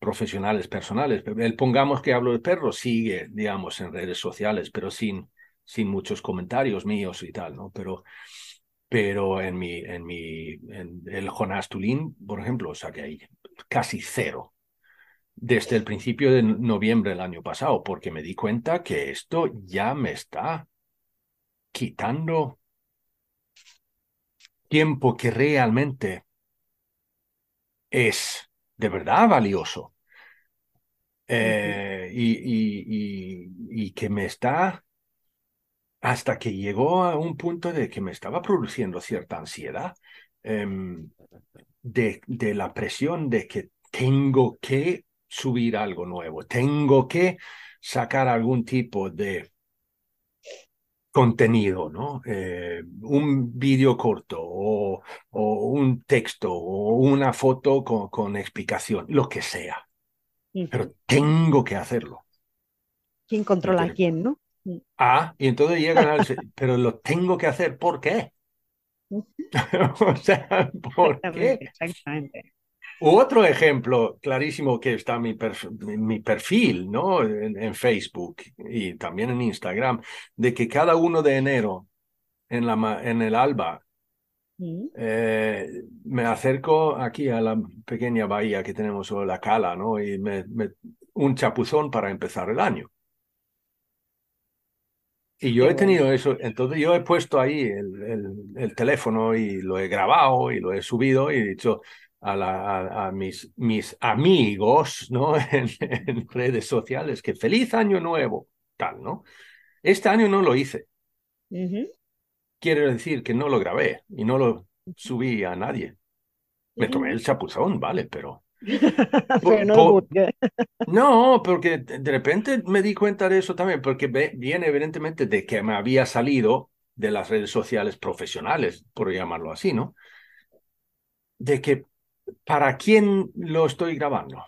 Speaker 2: profesionales, personales. El pongamos que hablo de perros sigue, digamos, en redes sociales, pero sin, sin muchos comentarios míos y tal, ¿no? Pero, pero en mi, en mi, el Jonas Tulín, por ejemplo, o sea que hay casi cero desde el principio de noviembre del año pasado, porque me di cuenta que esto ya me está quitando tiempo que realmente es de verdad valioso. Eh, y, y, que me está, hasta que llegó a un punto de que me estaba produciendo cierta ansiedad em, de, de la presión de que tengo que subir algo nuevo, tengo que sacar algún tipo de contenido, ¿no? Eh, un vídeo corto o, o, un texto o una foto con, con explicación, lo que sea. Pero tengo que hacerlo.
Speaker 3: ¿Quién controla a quién, no?
Speaker 2: Ah, y entonces llegan *laughs* al... pero lo tengo que hacer, ¿por qué? *laughs* o sea, ¿por qué? Exactamente. Otro ejemplo clarísimo que está en mi, mi perfil, ¿no? En, Facebook y también en Instagram, de que cada uno de enero en, la, en el alba eh, me acerco aquí a la pequeña bahía que tenemos sobre la cala, ¿no? Y me, un chapuzón para empezar el año. Y yo he tenido eso, entonces yo he puesto ahí el, el, teléfono y lo he grabado y lo he subido y he dicho, a, a, mis, mis, amigos ¿no? *laughs* En, redes sociales que feliz año nuevo, tal, ¿no? Este año no lo hice. Quiere decir que no lo grabé y no lo subí a nadie. Me tomé el chapuzón, vale, pero... *laughs* no, *laughs* no, porque de repente me di cuenta de eso también, porque viene evidentemente de que me había salido de las redes sociales profesionales, por llamarlo así, ¿no? De que ¿para quién lo estoy grabando?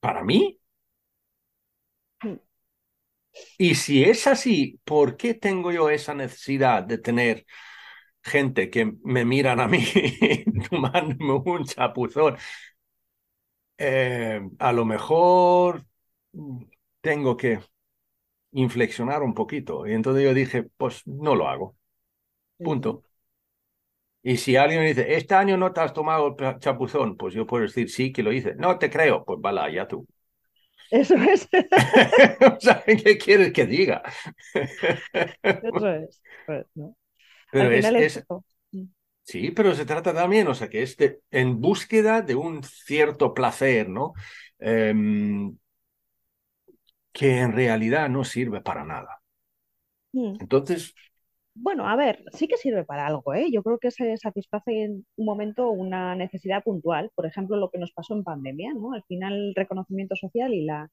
Speaker 2: ¿Para mí? Y si es así, ¿por qué tengo yo esa necesidad de tener gente que me miran a mí *laughs* tomándome un chapuzón? Eh, a lo mejor tengo que inflexionar un poquito. Y entonces yo dije, pues no lo hago. Punto. Y si alguien me dice, este año no te has tomado chapuzón, pues yo puedo decir, sí, que lo hice. No te creo, pues vale, ya tú.
Speaker 3: Eso es. *laughs*
Speaker 2: ¿qué quieres que diga? *laughs*
Speaker 3: Eso es. Pues,
Speaker 2: pero es, mm. Sí, pero se trata también, o sea, que es en búsqueda de un cierto placer, ¿no? Em, que en realidad no sirve para nada. Mm. Entonces,
Speaker 3: bueno, a ver, sí que sirve para algo, ¿eh? Yo creo que se satisface en un momento una necesidad puntual, por ejemplo, lo que nos pasó en pandemia, ¿no? Al final el reconocimiento social y la,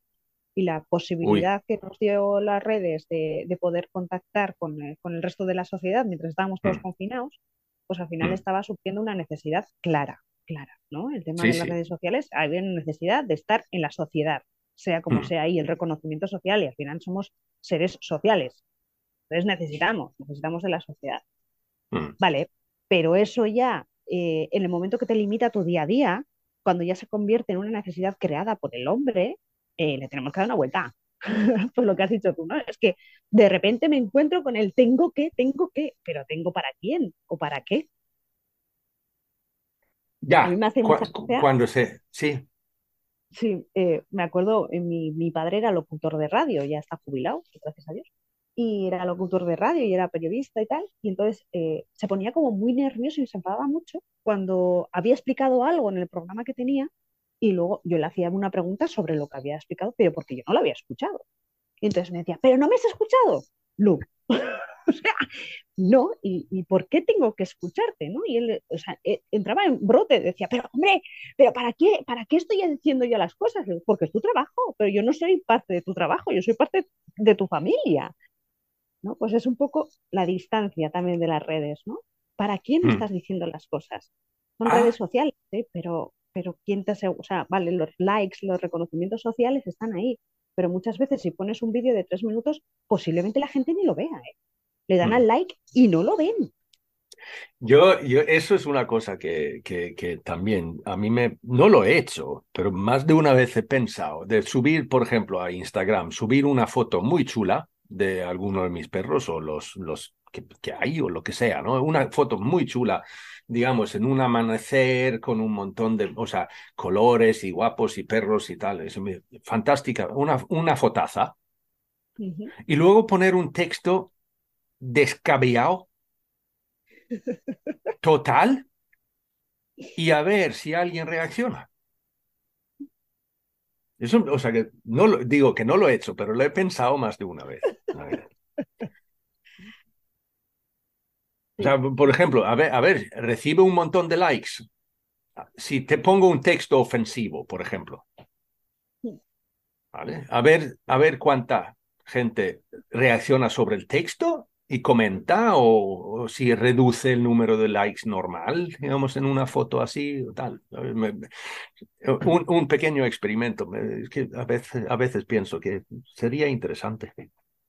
Speaker 3: y la posibilidad que nos dio las redes de, poder contactar con, eh, con, el resto de la sociedad mientras estábamos todos mm. confinados, pues al final mm. estaba supliendo una necesidad clara, clara, ¿no? El tema de las redes sociales, había una necesidad de estar en la sociedad, sea como mm. sea, y el reconocimiento social, y al final somos seres sociales, entonces necesitamos, necesitamos de la sociedad. Mm. Vale, pero eso ya, eh, en el momento que te limita tu día a día, cuando ya se convierte en una necesidad creada por el hombre, eh, le tenemos que dar una vuelta. *laughs* por lo que has dicho tú, ¿no? Es que de repente me encuentro con el tengo que, tengo que, pero tengo para quién o para qué.
Speaker 2: Ya, cuando se, sí.
Speaker 3: Sí, eh, me acuerdo, mi, mi padre era locutor de radio, ya está jubilado, gracias a Dios y era locutor de radio y era periodista y tal, y entonces eh, se ponía como muy nervioso y se enfadaba mucho cuando había explicado algo en el programa que tenía y luego yo le hacía una pregunta sobre lo que había explicado, pero porque yo no lo había escuchado. Y entonces me decía, ¿pero no me has escuchado? No. *laughs* o sea, no, ¿Y, por qué tengo que escucharte? ¿no? Y él o sea, e, entraba en brote, decía, pero hombre, ¿pero para qué, para qué estoy diciendo yo las cosas? Porque es tu trabajo, pero yo no soy parte de tu trabajo, yo soy parte de tu familia. ¿No? Pues es un poco la distancia también de las redes, ¿no? ¿Para quién hmm. estás diciendo las cosas? Son redes ah. sociales, ¿eh? pero, pero ¿quién te asegura? O sea, vale, los likes, los reconocimientos sociales están ahí, pero muchas veces si pones un vídeo de tres minutos, posiblemente la gente ni lo vea, ¿eh? Le dan hmm. al like y no lo ven.
Speaker 2: Yo, yo, eso es una cosa que, que, que, también a mí me, no lo he hecho, pero más de una vez he pensado de subir, por ejemplo, a Instagram, subir una foto muy chula de alguno de mis perros o los, los que, hay o lo que sea, ¿no? Una foto muy chula, digamos, en un amanecer con un montón de, o sea, colores y guapos y perros y tal. Es fantástica, una, una fotaza. Y luego poner un texto descabellado, *laughs* total, y a ver si alguien reacciona. Eso, o sea que no lo, digo que no lo he hecho, pero lo he pensado más de una vez. O sea, por ejemplo, a ver, a ver, recibe un montón de likes. Si te pongo un texto ofensivo, por ejemplo. ¿Vale? A ver, a ver cuánta. gente reacciona sobre el texto y comenta o, si reduce el número de likes normal, digamos, en una foto así o tal. Un, un pequeño experimento. que a veces, a veces pienso que sería interesante.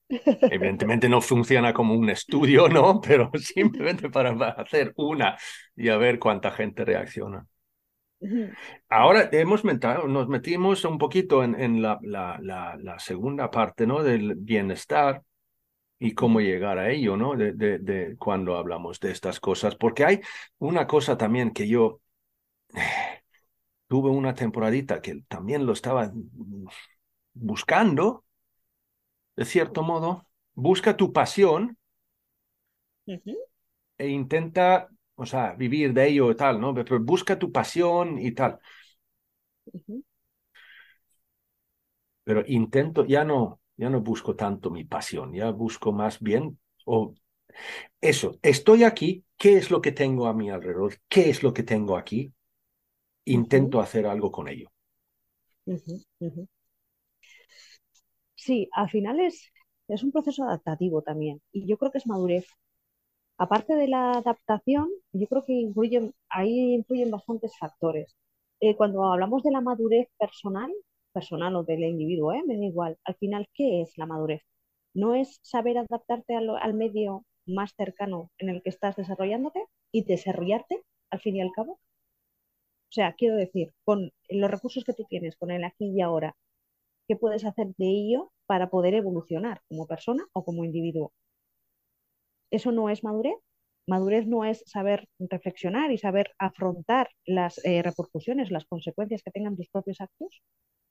Speaker 2: Evidentemente no funciona como un estudio, ¿no? Pero *laughs* simplemente para hacer una y a ver cuánta gente reacciona. Ahora hemos mentado, nos metimos un poquito en, en la, la, la, segunda parte, ¿no? Del bienestar y cómo llegar a ello, ¿no? De, de, de, cuando hablamos de estas cosas, porque hay una cosa también que yo *sighs* tuve una temporadita que también lo estaba buscando, de cierto modo, busca tu pasión e intenta o sea, vivir de ello y tal, ¿no? Pero busca tu pasión y tal. Pero intento, ya no, ya no busco tanto mi pasión, ya busco más bien, o eso, estoy aquí, ¿qué es lo que tengo a mi alrededor? ¿Qué es lo que tengo aquí? Intento hacer algo con ello.
Speaker 3: Sí, al final es, es un proceso adaptativo también, y yo creo que es madurez Aparte de la adaptación, yo creo que influyen, ahí influyen bastantes factores. Eh, cuando hablamos de la madurez personal, personal o del individuo, ¿eh? me da igual, al final, ¿qué es la madurez? No es saber adaptarte al, al medio más cercano en el que estás desarrollándote y desarrollarte al fin y al cabo. O sea, quiero decir, con los recursos que tú tienes, con el aquí y ahora, ¿qué puedes hacer de ello para poder evolucionar como persona o como individuo? eso no es madurez. Madurez no es saber reflexionar y saber afrontar las eh, repercusiones, las consecuencias que tengan tus propios actos.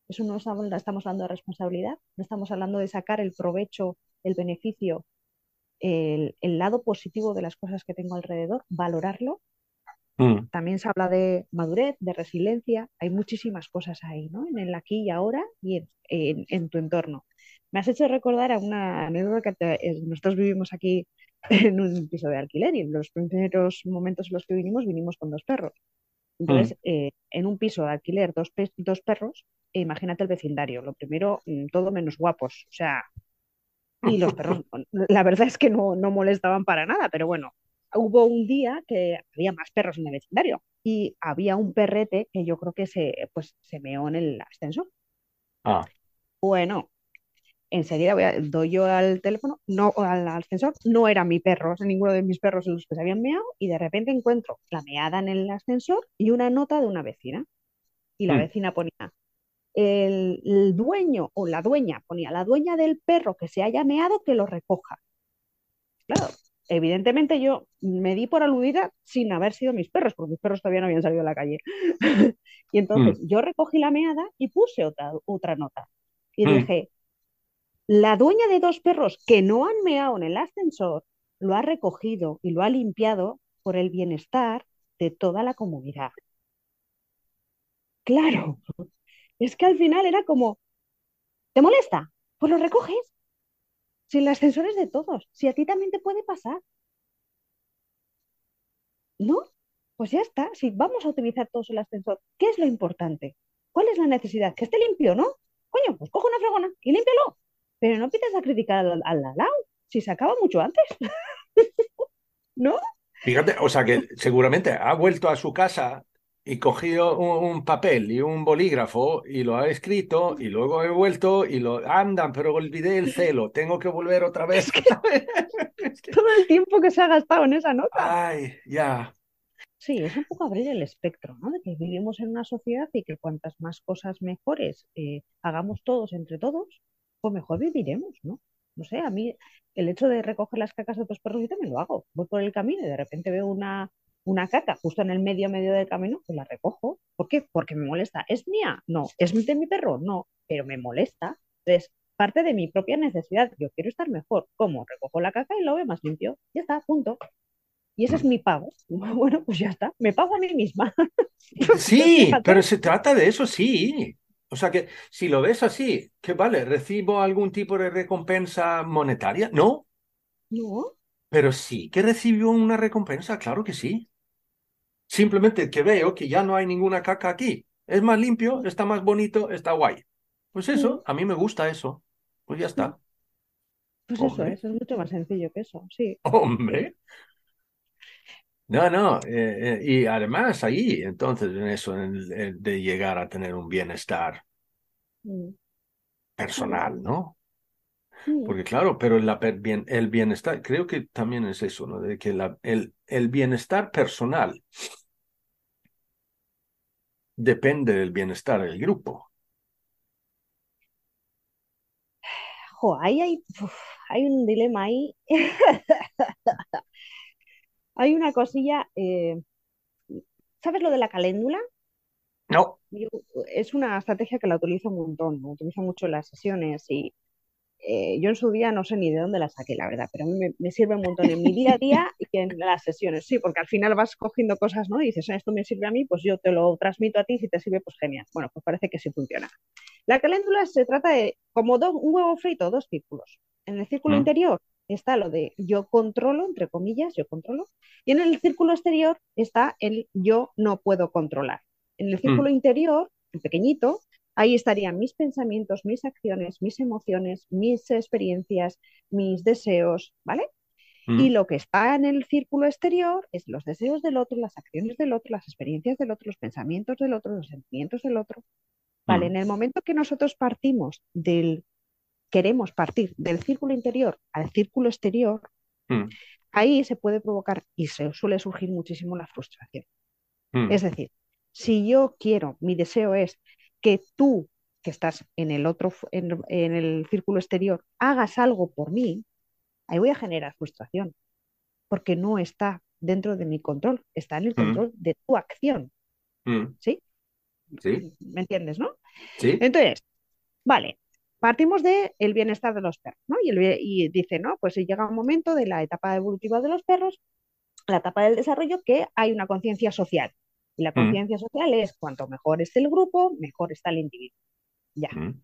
Speaker 3: Eso no estamos hablando de responsabilidad, no estamos hablando de sacar el provecho, el beneficio, el, lado positivo de las cosas que tengo alrededor, valorarlo. Mm. También se habla de madurez, de resiliencia, hay muchísimas cosas ahí, ¿no? En el aquí y ahora y en, tu entorno. Me has hecho recordar a una anécdota que nosotros vivimos aquí *laughs* en un piso de alquiler y en los primeros momentos en los que vinimos, vinimos con dos perros. Entonces, mm. eh, en un piso de alquiler, dos, dos perros, e imagínate el vecindario. Lo primero, mm, todo menos guapos. O sea, y los *laughs* perros, *laughs* la verdad es que no, no molestaban para nada, pero bueno, hubo un día que había más perros en el vecindario y había un perrete que yo creo que se, pues, se meó en el ascensor. Ah. Bueno, enseguida voy a, doy yo al teléfono, no al ascensor, no era mi perro, ninguno de mis perros en los que se habían meado, y de repente encuentro la meada en el ascensor y una nota de una vecina. Y la hmm. vecina ponía, el, dueño o la dueña, ponía la dueña del perro que se haya meado que lo recoja. Claro, evidentemente yo me di por aludida sin haber sido mis perros, porque mis perros todavía no habían salido a la calle. *laughs* y entonces hmm. yo recogí la meada y puse otra, otra nota. Y hmm. dije, la dueña de dos perros que no han meado en el ascensor lo ha recogido y lo ha limpiado por el bienestar de toda la comunidad. Claro, es que al final era como, ¿te molesta? Pues lo recoges. Si el ascensor es de todos, si a ti también te puede pasar. ¿No? Pues ya está, si vamos a utilizar todos el ascensor, ¿qué es lo importante? ¿Cuál es la necesidad? Que esté limpio, ¿no? Coño, pues coge una fregona y límpialo. Pero no empieces a criticar al, al, lado, si se acaba mucho antes. *laughs* ¿No?
Speaker 2: Fíjate, o sea que seguramente ha vuelto a su casa y cogido un, papel y un bolígrafo y lo ha escrito y luego he vuelto y lo andan, pero olvidé el celo, tengo que volver otra vez.
Speaker 3: Todo el tiempo que se ha gastado en esa nota.
Speaker 2: Ay, ya.
Speaker 3: Sí, es un poco abrir el espectro, ¿no? De que vivimos en una sociedad y que cuantas más cosas mejores eh, hagamos todos entre todos, pues mejor viviremos, ¿no? No sé, a mí el hecho de recoger las cacas de otros perros yo también lo hago. Voy por el camino y de repente veo una, una caca justo en el medio medio del camino, pues la recojo. ¿Por qué? Porque me molesta. ¿Es mía? No. ¿Es de mi perro? No. Pero me molesta. Entonces, parte de mi propia necesidad. Yo quiero estar mejor. ¿Cómo? Recojo la caca y lo veo más limpio. Ya está, punto. Y ese es mi pago. *laughs* Bueno, pues ya está. Me pago a mí misma.
Speaker 2: Sí, *laughs* pero se trata de eso, sí. O sea que si lo ves así, ¿qué vale? ¿Recibo algún tipo de recompensa monetaria? No.
Speaker 3: No.
Speaker 2: Pero sí que recibo una recompensa, claro que sí. Simplemente que veo que ya no hay ninguna caca aquí. Es más limpio, está más bonito, está guay. Pues eso, a mí me gusta eso. Pues ya está.
Speaker 3: Pues eso, eso es mucho más sencillo que eso, sí.
Speaker 2: Hombre. No, no, eh, eh, y además ahí, entonces, en eso, de llegar a tener un bienestar mm. personal, ¿no? Porque claro, pero la, bien, el bienestar, creo que también es eso, ¿no? De que la, el, el bienestar personal depende del bienestar del grupo.
Speaker 3: Jo, ahí hay, hay un dilema ahí. *laughs* hay una cosilla, eh, ¿sabes lo de la caléndula?
Speaker 2: No.
Speaker 3: Es una estrategia que la utilizo un montón, la utilizo mucho en las sesiones y eh, yo en su día no sé ni de dónde la saqué, la verdad, pero a mí me, sirve un montón en mi día a día y en las sesiones, sí, porque al final vas cogiendo cosas, ¿no? Y dices, ah, esto me sirve a mí, pues yo te lo transmito a ti, si te sirve, pues genial. Bueno, pues parece que sí funciona. La caléndula se trata de como un huevo frito, dos círculos. En el círculo mm. interior está lo de yo controlo, entre comillas, yo controlo, y en el círculo exterior está el yo no puedo controlar. En el mm. círculo interior, el pequeñito, Ahí estarían mis pensamientos, mis acciones, mis emociones, mis experiencias, mis deseos, ¿vale? Y mm. lo que está en el círculo exterior es los deseos del otro, las acciones del otro, las experiencias del otro, los pensamientos del otro, los sentimientos del otro. Vale, mm. en el momento que nosotros partimos del, queremos partir del círculo interior al círculo exterior, mm. ahí se puede provocar y se suele surgir muchísimo la frustración. Es decir, si yo quiero, mi deseo es que tú, que estás en el otro, en, el círculo exterior, hagas algo por mí, ahí voy a generar frustración, porque no está dentro de mi control, está en el mm. control de tu acción. ¿Sí?
Speaker 2: Sí.
Speaker 3: ¿Me entiendes, no?
Speaker 2: Sí.
Speaker 3: Entonces, vale, partimos del el bienestar de los perros, ¿no? Y, y dice, ¿no? Pues llega un momento de la etapa evolutiva de los perros, la etapa del desarrollo, que hay una conciencia social. Y la mm. conciencia social es cuanto mejor es el grupo, mejor está el individuo. Ya. Mm.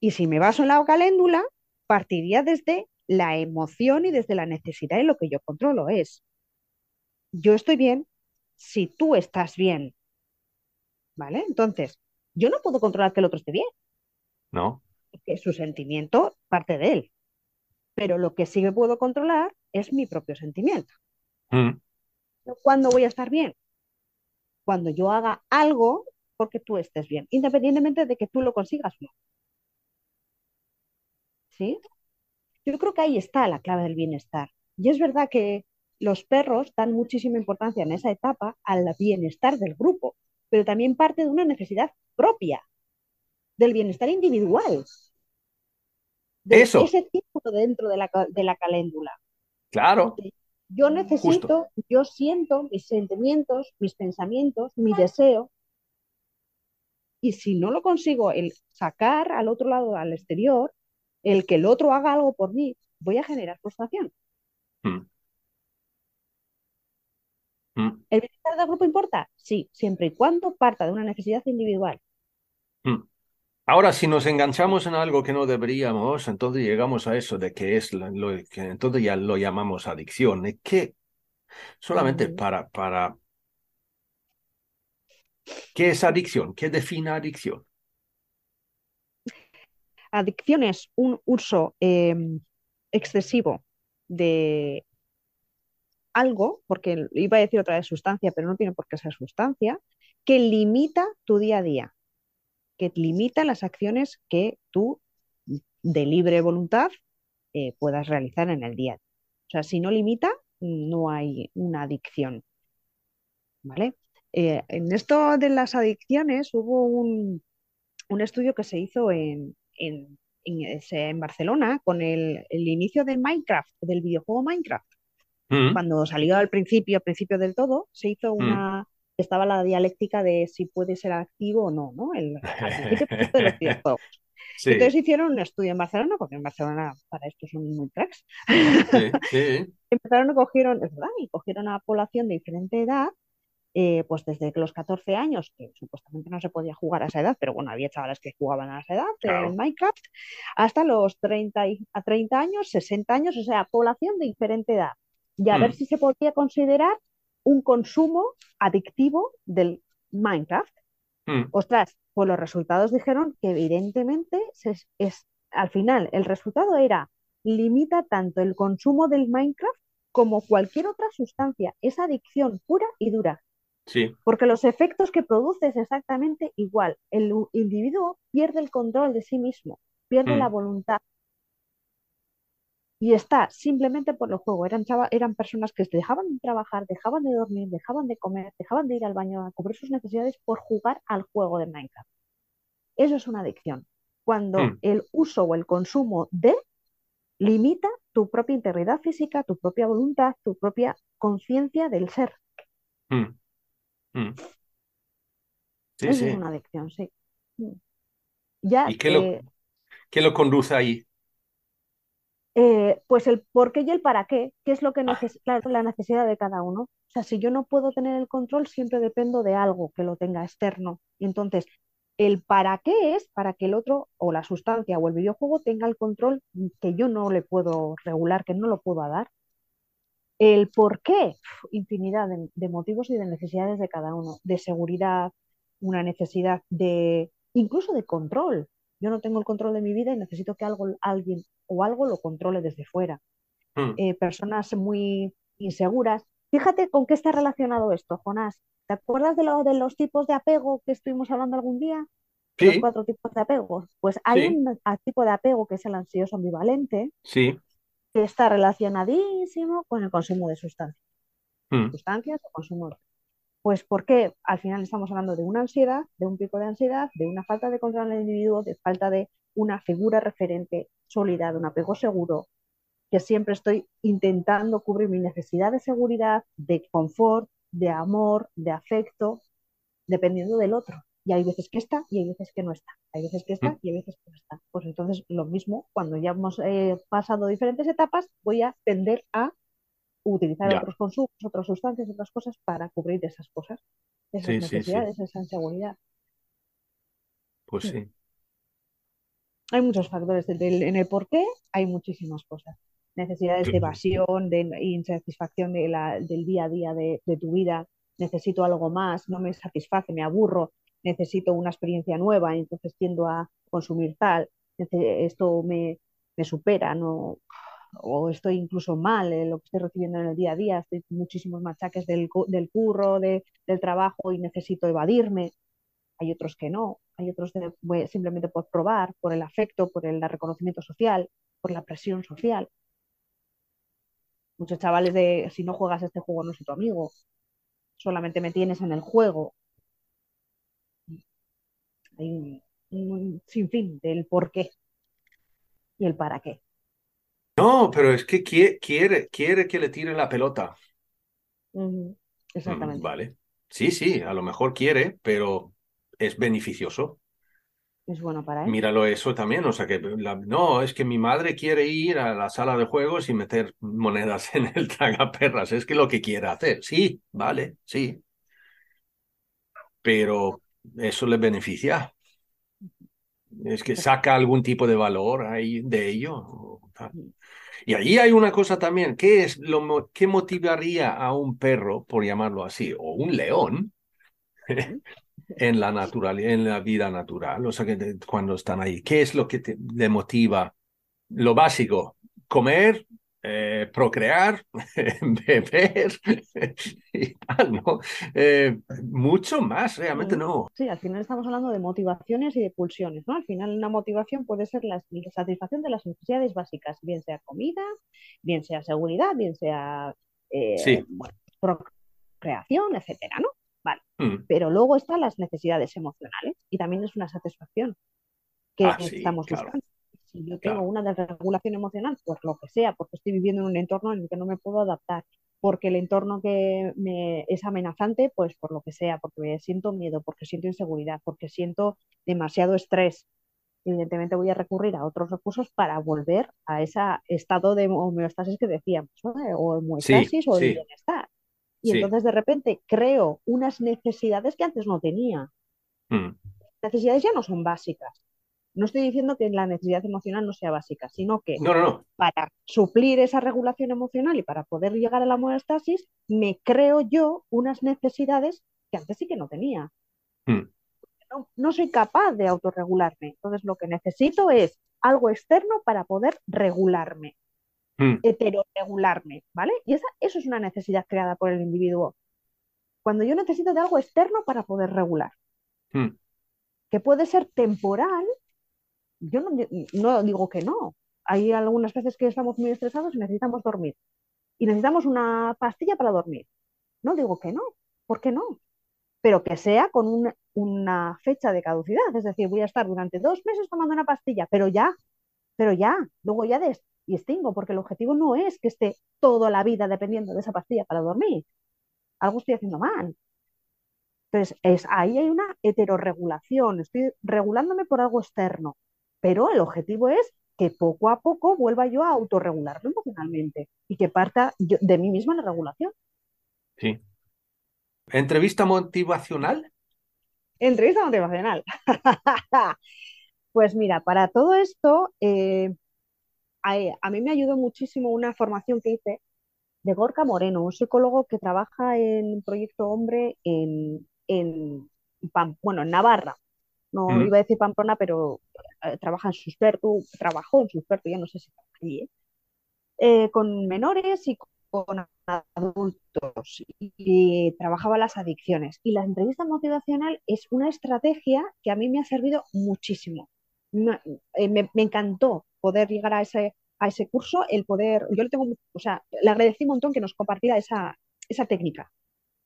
Speaker 3: Y si me baso en la caléndula, partiría desde la emoción y desde la necesidad de lo que yo controlo. Es, yo estoy bien si tú estás bien. ¿Vale? Entonces, yo no puedo controlar que el otro esté bien.
Speaker 2: No.
Speaker 3: Que su sentimiento parte de él. Pero lo que sí que puedo controlar es mi propio sentimiento. Mm. ¿Cuándo voy a estar bien? cuando yo haga algo porque tú estés bien, independientemente de que tú lo consigas o no. ¿Sí? Yo creo que ahí está la clave del bienestar. Y es verdad que los perros dan muchísima importancia en esa etapa al bienestar del grupo, pero también parte de una necesidad propia, del bienestar individual.
Speaker 2: De Eso.
Speaker 3: Ese círculo dentro de la, de la caléndula.
Speaker 2: Claro.
Speaker 3: Yo necesito, yo siento mis sentimientos, mis pensamientos, mi deseo. Y si no lo consigo, el sacar al otro lado, al exterior, el que el otro haga algo por mí, voy a generar frustración. Hmm. Hmm. ¿El bienestar del grupo importa? Sí, siempre y cuando parta de una necesidad individual.
Speaker 2: Hmm. Ahora, si nos enganchamos en algo que no deberíamos, entonces llegamos a eso de que es lo, que entonces ya lo llamamos adicción. ¿eh? ¿Qué? Solamente para, para. ¿Qué es adicción? ¿Qué define adicción?
Speaker 3: Adicción es un uso em, excesivo de algo, porque iba a decir otra vez sustancia, pero no tiene por qué ser sustancia, que limita tu día a día que limita las acciones que tú de libre voluntad eh, puedas realizar en el día. O sea, si no limita, no hay una adicción. ¿Vale? Eh, en esto de las adicciones hubo un, estudio que se hizo en, en, Barcelona con el, inicio de Minecraft, del videojuego Minecraft. Mm. Cuando salió al principio, al principio del todo, se hizo mm. Estaba la dialéctica de si puede ser activo o no, ¿no? El, de los *laughs* videojuegos. Entonces hicieron un estudio en Barcelona, porque en Barcelona para esto son muy cracks. Sí, *laughs* Empezaron, cogieron, es verdad, y cogieron a población de diferente edad, eh, pues desde los 14 años, que supuestamente no se podía jugar a esa edad, pero bueno, había chavales que jugaban a esa edad en Minecraft, hasta los 30, a 30 años, 60 años, o sea, población de diferente edad. Y a ver mm. si se podía considerar un consumo adictivo del Minecraft. Hmm. Ostras, pues los resultados dijeron que evidentemente es, al final el resultado era limita tanto el consumo del Minecraft como cualquier otra sustancia. Es adicción pura y dura.
Speaker 2: Sí.
Speaker 3: Porque los efectos que produce es exactamente igual. El individuo pierde el control de sí mismo, pierde la mm. voluntad. Y está simplemente por el juego. Eran, eran personas que dejaban de trabajar, dejaban de dormir, dejaban de comer, dejaban de ir al baño a cubrir sus necesidades por jugar al juego de Minecraft. Eso es una adicción. Cuando mm. el uso o el consumo de limita tu propia integridad física, tu propia voluntad, tu propia conciencia del ser. Mm. Mm. es una adicción, sí.
Speaker 2: Ya, ¿Y qué, lo, eh, lo conduce ahí?
Speaker 3: Eh, pues el por qué y el para qué, qué es lo que ah. necesita, la necesidad de cada uno. O sea, si yo no puedo tener el control, siempre dependo de algo que lo tenga externo. Y entonces, el para qué es para que el otro o la sustancia o el videojuego tenga el control que yo no le puedo regular, que no lo puedo dar. El por qué, infinidad de, motivos y de necesidades de cada uno, de seguridad, una necesidad de, incluso de control. Yo no tengo el control de mi vida y necesito que algo, alguien o algo lo controle desde fuera. Hmm. Eh, personas muy inseguras. Fíjate con qué está relacionado esto, Jonás. ¿Te acuerdas de, lo, de los tipos de apego que estuvimos hablando algún día? Los cuatro tipos de apego. Pues hay un tipo de apego que es el ansioso ambivalente.
Speaker 2: Sí.
Speaker 3: Que está relacionadísimo con el consumo de sustancias. Hmm. Sustancias o consumo. Pues porque al final estamos hablando de una ansiedad, de un pico de ansiedad, de una falta de control del individuo, de falta de una figura referente sólida, de un apego seguro, que siempre estoy intentando cubrir mi necesidad de seguridad, de confort, de amor, de afecto, dependiendo del otro. Y hay veces que está y hay veces que no está. Hay veces que está mm. y hay veces que no está. Pues entonces lo mismo, cuando ya hemos eh, pasado diferentes etapas, voy a tender a utilizar otros consumos, otras sustancias, otras cosas para cubrir esas cosas, esas necesidades, esa inseguridad.
Speaker 2: Pues sí.
Speaker 3: Hay muchos factores. En el por qué hay muchísimas cosas. Necesidades de evasión, de insatisfacción de del día a día de, tu vida, necesito algo más, no me satisface, me aburro, necesito una experiencia nueva, entonces tiendo a consumir tal, esto me, supera, no, o estoy incluso mal en lo que estoy recibiendo en el día a día, estoy muchísimos machaques del, del curro, del trabajo y necesito evadirme. Hay otros que no, hay otros simplemente por probar, por el afecto, por el reconocimiento social, por la presión social. Muchos chavales de, si no juegas este juego no soy tu amigo, solamente me tienes en el juego. Hay un, sinfín del por qué y el para qué.
Speaker 2: No, pero es que quiere, quiere, que le tire la pelota.
Speaker 3: Mm, exactamente.
Speaker 2: vale. Sí, sí, a lo mejor quiere, pero es beneficioso
Speaker 3: es bueno para él.
Speaker 2: Míralo eso también, o sea que no, es que mi madre quiere ir a la sala de juegos y meter monedas *laughs* en el tragaperras, es que lo que quiere hacer, sí, vale, sí, pero eso le beneficia. Es que saca algún tipo de valor ahí de ello. Y allí hay una cosa también, ¿qué es lo que motivaría a un perro, por llamarlo así, o un león, en la naturaleza, en la vida natural, o sea, que cuando están ahí, ¿qué es lo que te, motiva? Lo básico, comer, eh, procrear, *laughs* beber *laughs* y tal, ¿no? Eh, mucho más, realmente no.
Speaker 3: Sí, al final estamos hablando de motivaciones y de pulsiones, ¿no? Al final una motivación puede ser la, satisfacción de las necesidades básicas, bien sea comida, bien sea seguridad, bien sea eh, procreación, etcétera, ¿no? Mm. Pero luego están las necesidades emocionales y también es una satisfacción que ah, estamos buscando. Si yo tengo una desregulación emocional, por lo que sea, porque estoy viviendo en un entorno en el que no me puedo adaptar, porque el entorno que me es amenazante, pues por lo que sea, porque siento miedo, porque siento inseguridad, porque siento demasiado estrés, evidentemente voy a recurrir a otros recursos para volver a ese estado de homeostasis que decíamos, o homeostasis o de bienestar. Y entonces de repente creo unas necesidades que antes no tenía. Mm. Necesidades ya no son básicas. No estoy diciendo que la necesidad emocional no sea básica, sino que para suplir esa regulación emocional y para poder llegar a la homeostasis, me creo yo unas necesidades que antes sí que no tenía. Mm. No, no, soy capaz de autorregularme. Entonces lo que necesito es algo externo para poder regularme, hmm. heteroregularme, ¿vale? Y esa, eso es una necesidad creada por el individuo. Cuando yo necesito de algo externo para poder regular, hmm. que puede ser temporal, yo no, no digo que no. Hay algunas veces que estamos muy estresados y necesitamos dormir. Y necesitamos una pastilla para dormir. No digo que no. ¿Por qué no? Pero que sea con una, una fecha de caducidad. Es decir, voy a estar durante dos meses tomando una pastilla, pero ya, pero ya, luego ya des y extingo, porque el objetivo no es que esté toda la vida dependiendo de esa pastilla para dormir. Algo estoy haciendo mal. Entonces, es, ahí hay una heterorregulación, estoy regulándome por algo externo, pero el objetivo es que poco a poco vuelva yo a autorregularme emocionalmente y que parta de mí misma la regulación.
Speaker 2: Sí. ¿Entrevista motivacional?
Speaker 3: Entrevista motivacional. *laughs* pues mira, para todo esto, eh, a, mí me ayudó muchísimo una formación que hice de Gorka Moreno, un psicólogo que trabaja en Proyecto Hombre en, en, bueno, en Navarra. No iba a decir Pamplona, pero eh, trabaja en Susperto, trabajó en Susperto, ya no sé si está allí, ¿eh? Eh, con menores y con adultos y trabajaba las adicciones. Y la entrevista motivacional es una estrategia que a mí me ha servido muchísimo. Me, encantó poder llegar a ese, a ese curso, el poder, yo le tengo, o sea, le agradecí un montón que nos compartiera esa, esa técnica.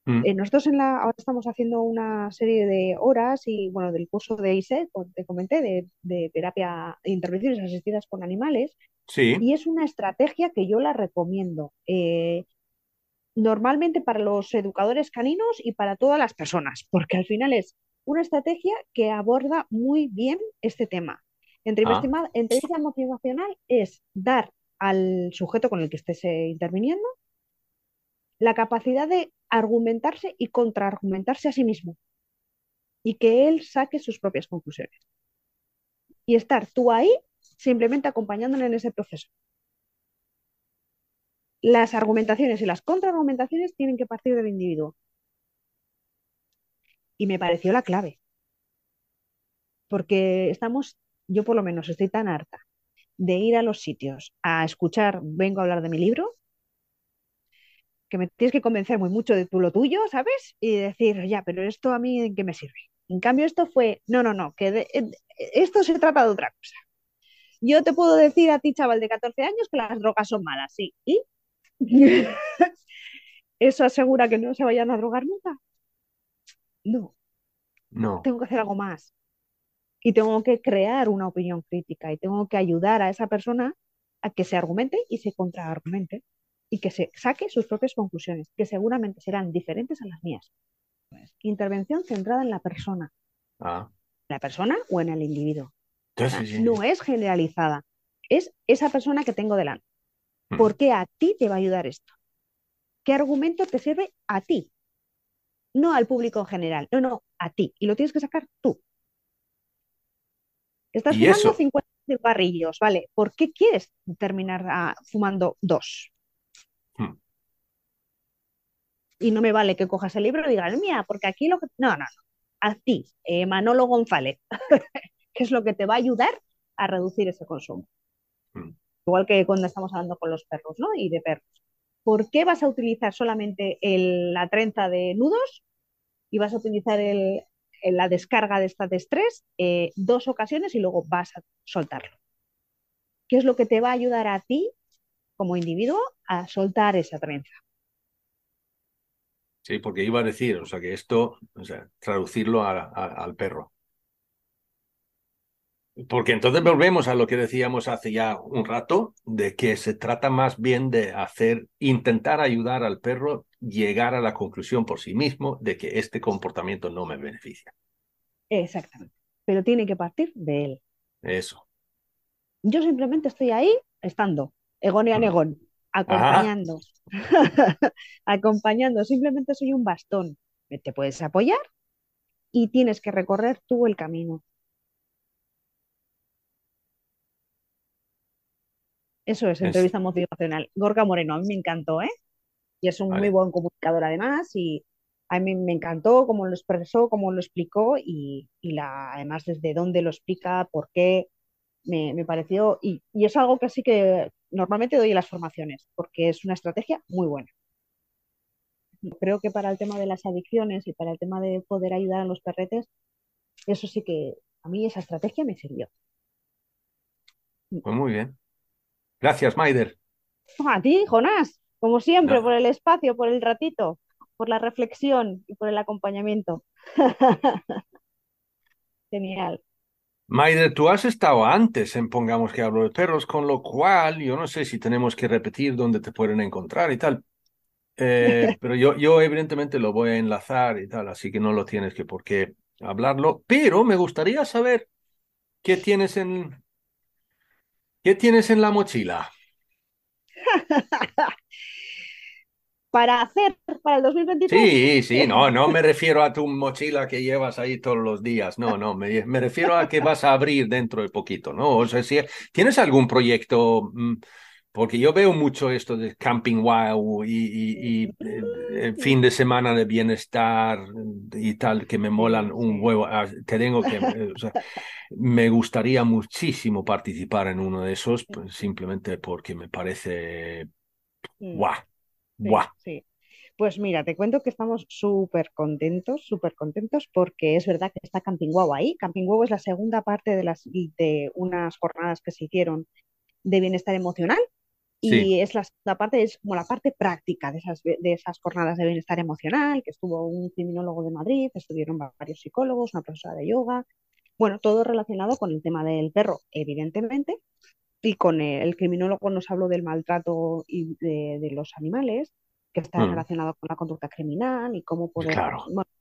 Speaker 3: Mm. Eh, nosotros en la, ahora estamos haciendo una serie de horas y bueno, del curso de ISET, te comenté, de, de terapia de intervenciones asistidas con animales.
Speaker 2: Sí.
Speaker 3: Y es una estrategia que yo la recomiendo. Eh, normalmente para los educadores caninos y para todas las personas, porque al final es una estrategia que aborda muy bien este tema. Entrevista, ah. entrevista motivacional es dar al sujeto con el que estés eh, interviniendo la capacidad de argumentarse y contraargumentarse a sí mismo y que él saque sus propias conclusiones. Y estar tú ahí simplemente acompañándole en ese proceso. Las argumentaciones y las contraargumentaciones tienen que partir del individuo. Y me pareció la clave. Porque estamos, yo por lo menos estoy tan harta de ir a los sitios a escuchar, vengo a hablar de mi libro, que me tienes que convencer muy mucho de tu, lo tuyo, ¿sabes? Y decir, ya, pero esto a mí en qué me sirve. En cambio, esto fue, no, no, no, que esto se trata de otra cosa. Yo te puedo decir a ti, chaval de 14 años, que las drogas son malas, sí. ¿Y? *laughs* ¿Eso asegura que no se vayan a drogar nunca? No.
Speaker 2: No.
Speaker 3: Tengo que hacer algo más. Y tengo que crear una opinión crítica y tengo que ayudar a esa persona a que se argumente y se contraargumente y que se saque sus propias conclusiones, que seguramente serán diferentes a las mías. Intervención centrada en la persona.
Speaker 2: Ah.
Speaker 3: La persona o en el individuo. No es generalizada, es esa persona que tengo delante. Hmm. ¿Por qué a ti te va a ayudar esto? ¿Qué argumento te sirve a ti? No al público en general, no, no, a ti. Y lo tienes que sacar tú. Estás fumando 50 cigarrillos, ¿vale? ¿Por qué quieres terminar ah, fumando dos? Hmm. Y no me vale que cojas el libro y digas, mía, porque aquí lo que... No, no, no. A ti, eh, Manolo González, *laughs* que es lo que te va a ayudar a reducir ese consumo. Hmm. Igual que cuando estamos hablando con los perros, ¿no? Y de perros. ¿Por qué vas a utilizar solamente la trenza de nudos y vas a utilizar la descarga de esta de estrés eh, dos ocasiones y luego vas a soltarlo? ¿Qué es lo que te va a ayudar a ti como individuo a soltar esa trenza.
Speaker 2: Sí, porque iba a decir, o sea, que esto, o sea, traducirlo al perro. Porque entonces volvemos a lo que decíamos hace ya un rato, de que se trata más bien de hacer, intentar ayudar al perro llegar a la conclusión por sí mismo de que este comportamiento no me beneficia.
Speaker 3: Exactamente, pero tiene que partir de él.
Speaker 2: Eso.
Speaker 3: Yo simplemente estoy ahí estando. Egon y Anegón, acompañando. *laughs* acompañando, simplemente soy un bastón. Te puedes apoyar y tienes que recorrer tú el camino. Eso es, entrevista motivacional. Gorka Moreno, a mí me encantó, ¿eh? Y es un muy buen comunicador además y a mí me encantó cómo lo expresó, cómo lo explicó y, y la, además desde dónde lo explica, por qué, me, pareció, y, y, es algo que sí que normalmente doy en las formaciones, porque es una estrategia muy buena. Creo que para el tema de las adicciones y para el tema de poder ayudar a los perretes, eso sí que a mí esa estrategia me sirvió.
Speaker 2: Pues muy bien. Gracias, Maider.
Speaker 3: A ti, Jonás, como siempre, por el espacio, por el ratito, por la reflexión y por el acompañamiento. *laughs* Genial.
Speaker 2: Maider, tú has estado antes en Pongamos que hablo de perros, con lo cual yo no sé si tenemos que repetir dónde te pueden encontrar y tal. Eh, *laughs* pero yo, yo evidentemente lo voy a enlazar y tal, así que no lo tienes que por qué hablarlo. Pero me gustaría saber qué tienes en, qué tienes en la mochila. *laughs*
Speaker 3: para hacer para el 2023.
Speaker 2: Sí, sí, no, no me refiero a tu mochila que llevas ahí todos los días, no, no, me, me refiero a que vas a abrir dentro de poquito, ¿no? O sea, si tienes algún proyecto, mm, porque yo veo mucho esto de camping wow y, y, eh, fin de semana de bienestar y tal, que me molan un huevo, ah, te tengo que, o sea, me gustaría muchísimo participar en uno de esos, pues, simplemente porque me parece, guau.
Speaker 3: Sí, Pues mira, te cuento que estamos súper contentos, súper contentos, porque es verdad que está Camping Wow ahí. Camping Wow es la segunda parte de, las, de unas jornadas que se hicieron de bienestar emocional. Y es la segunda parte, es como la parte práctica de esas, de esas jornadas de bienestar emocional, que estuvo un criminólogo de Madrid, estuvieron varios psicólogos, una profesora de yoga, bueno, todo relacionado con el tema del perro, evidentemente, y con el, criminólogo nos habló del maltrato y de, los animales, que está mm. relacionado con la conducta criminal y cómo poder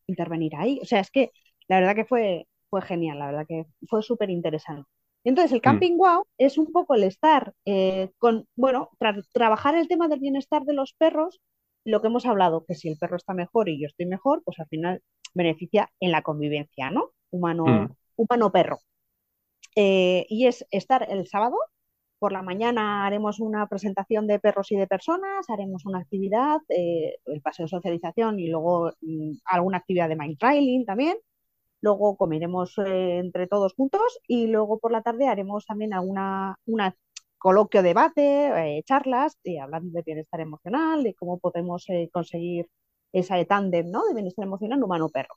Speaker 3: intervenir ahí. O sea, es que la verdad que fue, fue genial, la verdad que fue súper interesante. Entonces, el mm. Camping Wow es un poco el estar eh, con, bueno, trabajar el tema del bienestar de los perros, lo que hemos hablado, que si el perro está mejor y yo estoy mejor, pues al final beneficia en la convivencia, ¿no? Humano, mm. humano-perro. Eh, y es estar el sábado por la mañana haremos una presentación de perros y de personas, haremos una actividad, eh, el paseo de socialización y luego mm, alguna actividad de mind trailing también. Luego comeremos eh, entre todos juntos y luego por la tarde haremos también alguna una coloquio, debate, eh, charlas, hablando de bienestar emocional, de cómo podemos conseguir esa tándem ¿no? de bienestar emocional humano-perro.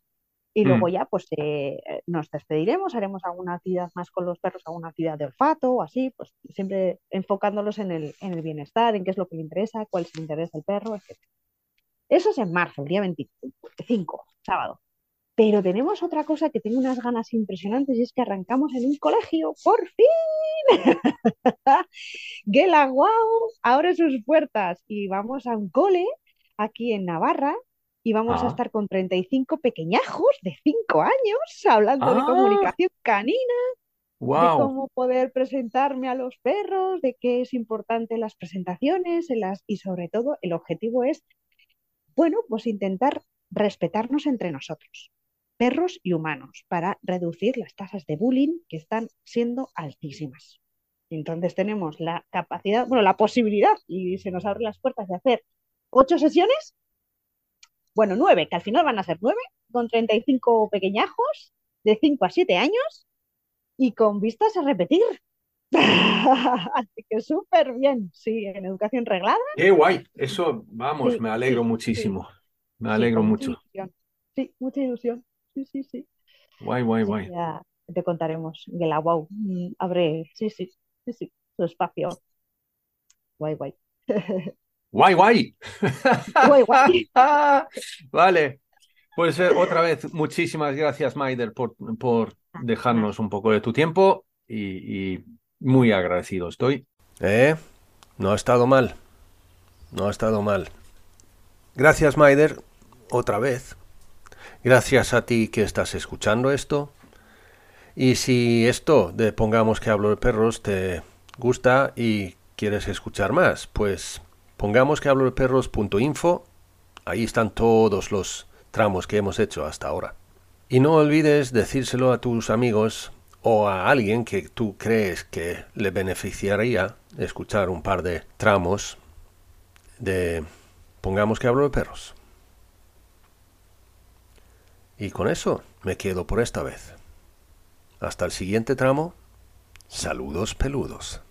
Speaker 3: Y luego mm. ya pues eh, nos despediremos, haremos alguna actividad más con los perros, alguna actividad de olfato o así, pues siempre enfocándolos en el, en el bienestar, en qué es lo que le interesa, cuál es el interés del perro, etc. Eso es en marzo, el día 25, sábado. Pero tenemos otra cosa que tengo unas ganas impresionantes y es que arrancamos en un colegio, por fin. *laughs* Gela Wow abre sus puertas y vamos a un cole aquí en Navarra y vamos a ah. estar con 35 pequeñajos de 5 años hablando de ah. comunicación canina, de cómo poder presentarme a los perros, de qué es importante las presentaciones en las, y sobre todo el objetivo es, bueno, pues intentar respetarnos entre nosotros, perros y humanos, para reducir las tasas de bullying que están siendo altísimas. Entonces tenemos la capacidad, bueno, la posibilidad, y se nos abren las puertas de hacer ocho sesiones bueno, nueve, que al final van a ser nueve, con 35 pequeñajos de 5 a 7 años y con vistas a repetir. *laughs* Así que súper bien, sí, en educación reglada.
Speaker 2: Qué guay, eso, vamos, me alegro muchísimo. Me alegro mucho.
Speaker 3: sí, mucha ilusión. Sí, sí, sí.
Speaker 2: Guay, guay, guay.
Speaker 3: Ya te contaremos que la wow mm, abre, sí, sí, sí, sí, su espacio. Guay, guay.
Speaker 2: Guay, guay.
Speaker 3: Guay, guay. *laughs*
Speaker 2: vale. Pues eh, otra vez, muchísimas gracias, Maider, por, por dejarnos un poco de tu tiempo y, muy agradecido estoy.
Speaker 5: Eh, no ha estado mal. No ha estado mal. Gracias, Maider, otra vez. Gracias a ti que estás escuchando esto. Y si esto de pongamos que hablo de perros te gusta y quieres escuchar más, pues Pongamos que hablo de perros.info, ahí están todos los tramos que hemos hecho hasta ahora. Y no olvides decírselo a tus amigos o a alguien que tú crees que le beneficiaría escuchar un par de tramos de Pongamos que hablo de perros. Y con eso me quedo por esta vez. Hasta el siguiente tramo Saludos peludos.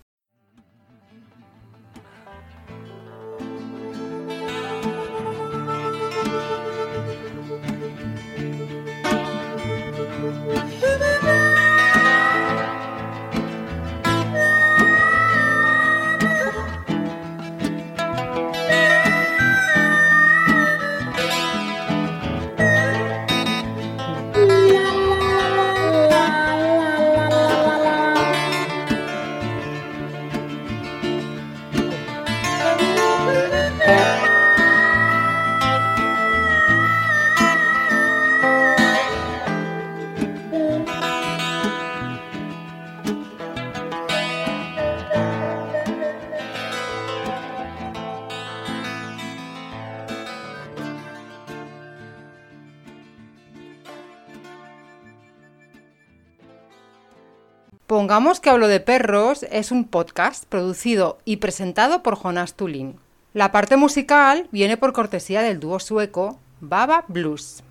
Speaker 1: Pongamos que hablo de perros es un podcast producido y presentado por Jonas Tulin. La parte musical viene por cortesía del dúo sueco Baba Blues.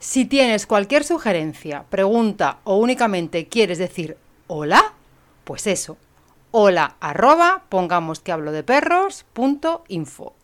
Speaker 1: Si tienes cualquier sugerencia, pregunta o únicamente quieres decir hola, pues eso, hola arroba pongamos que hablo de perros info.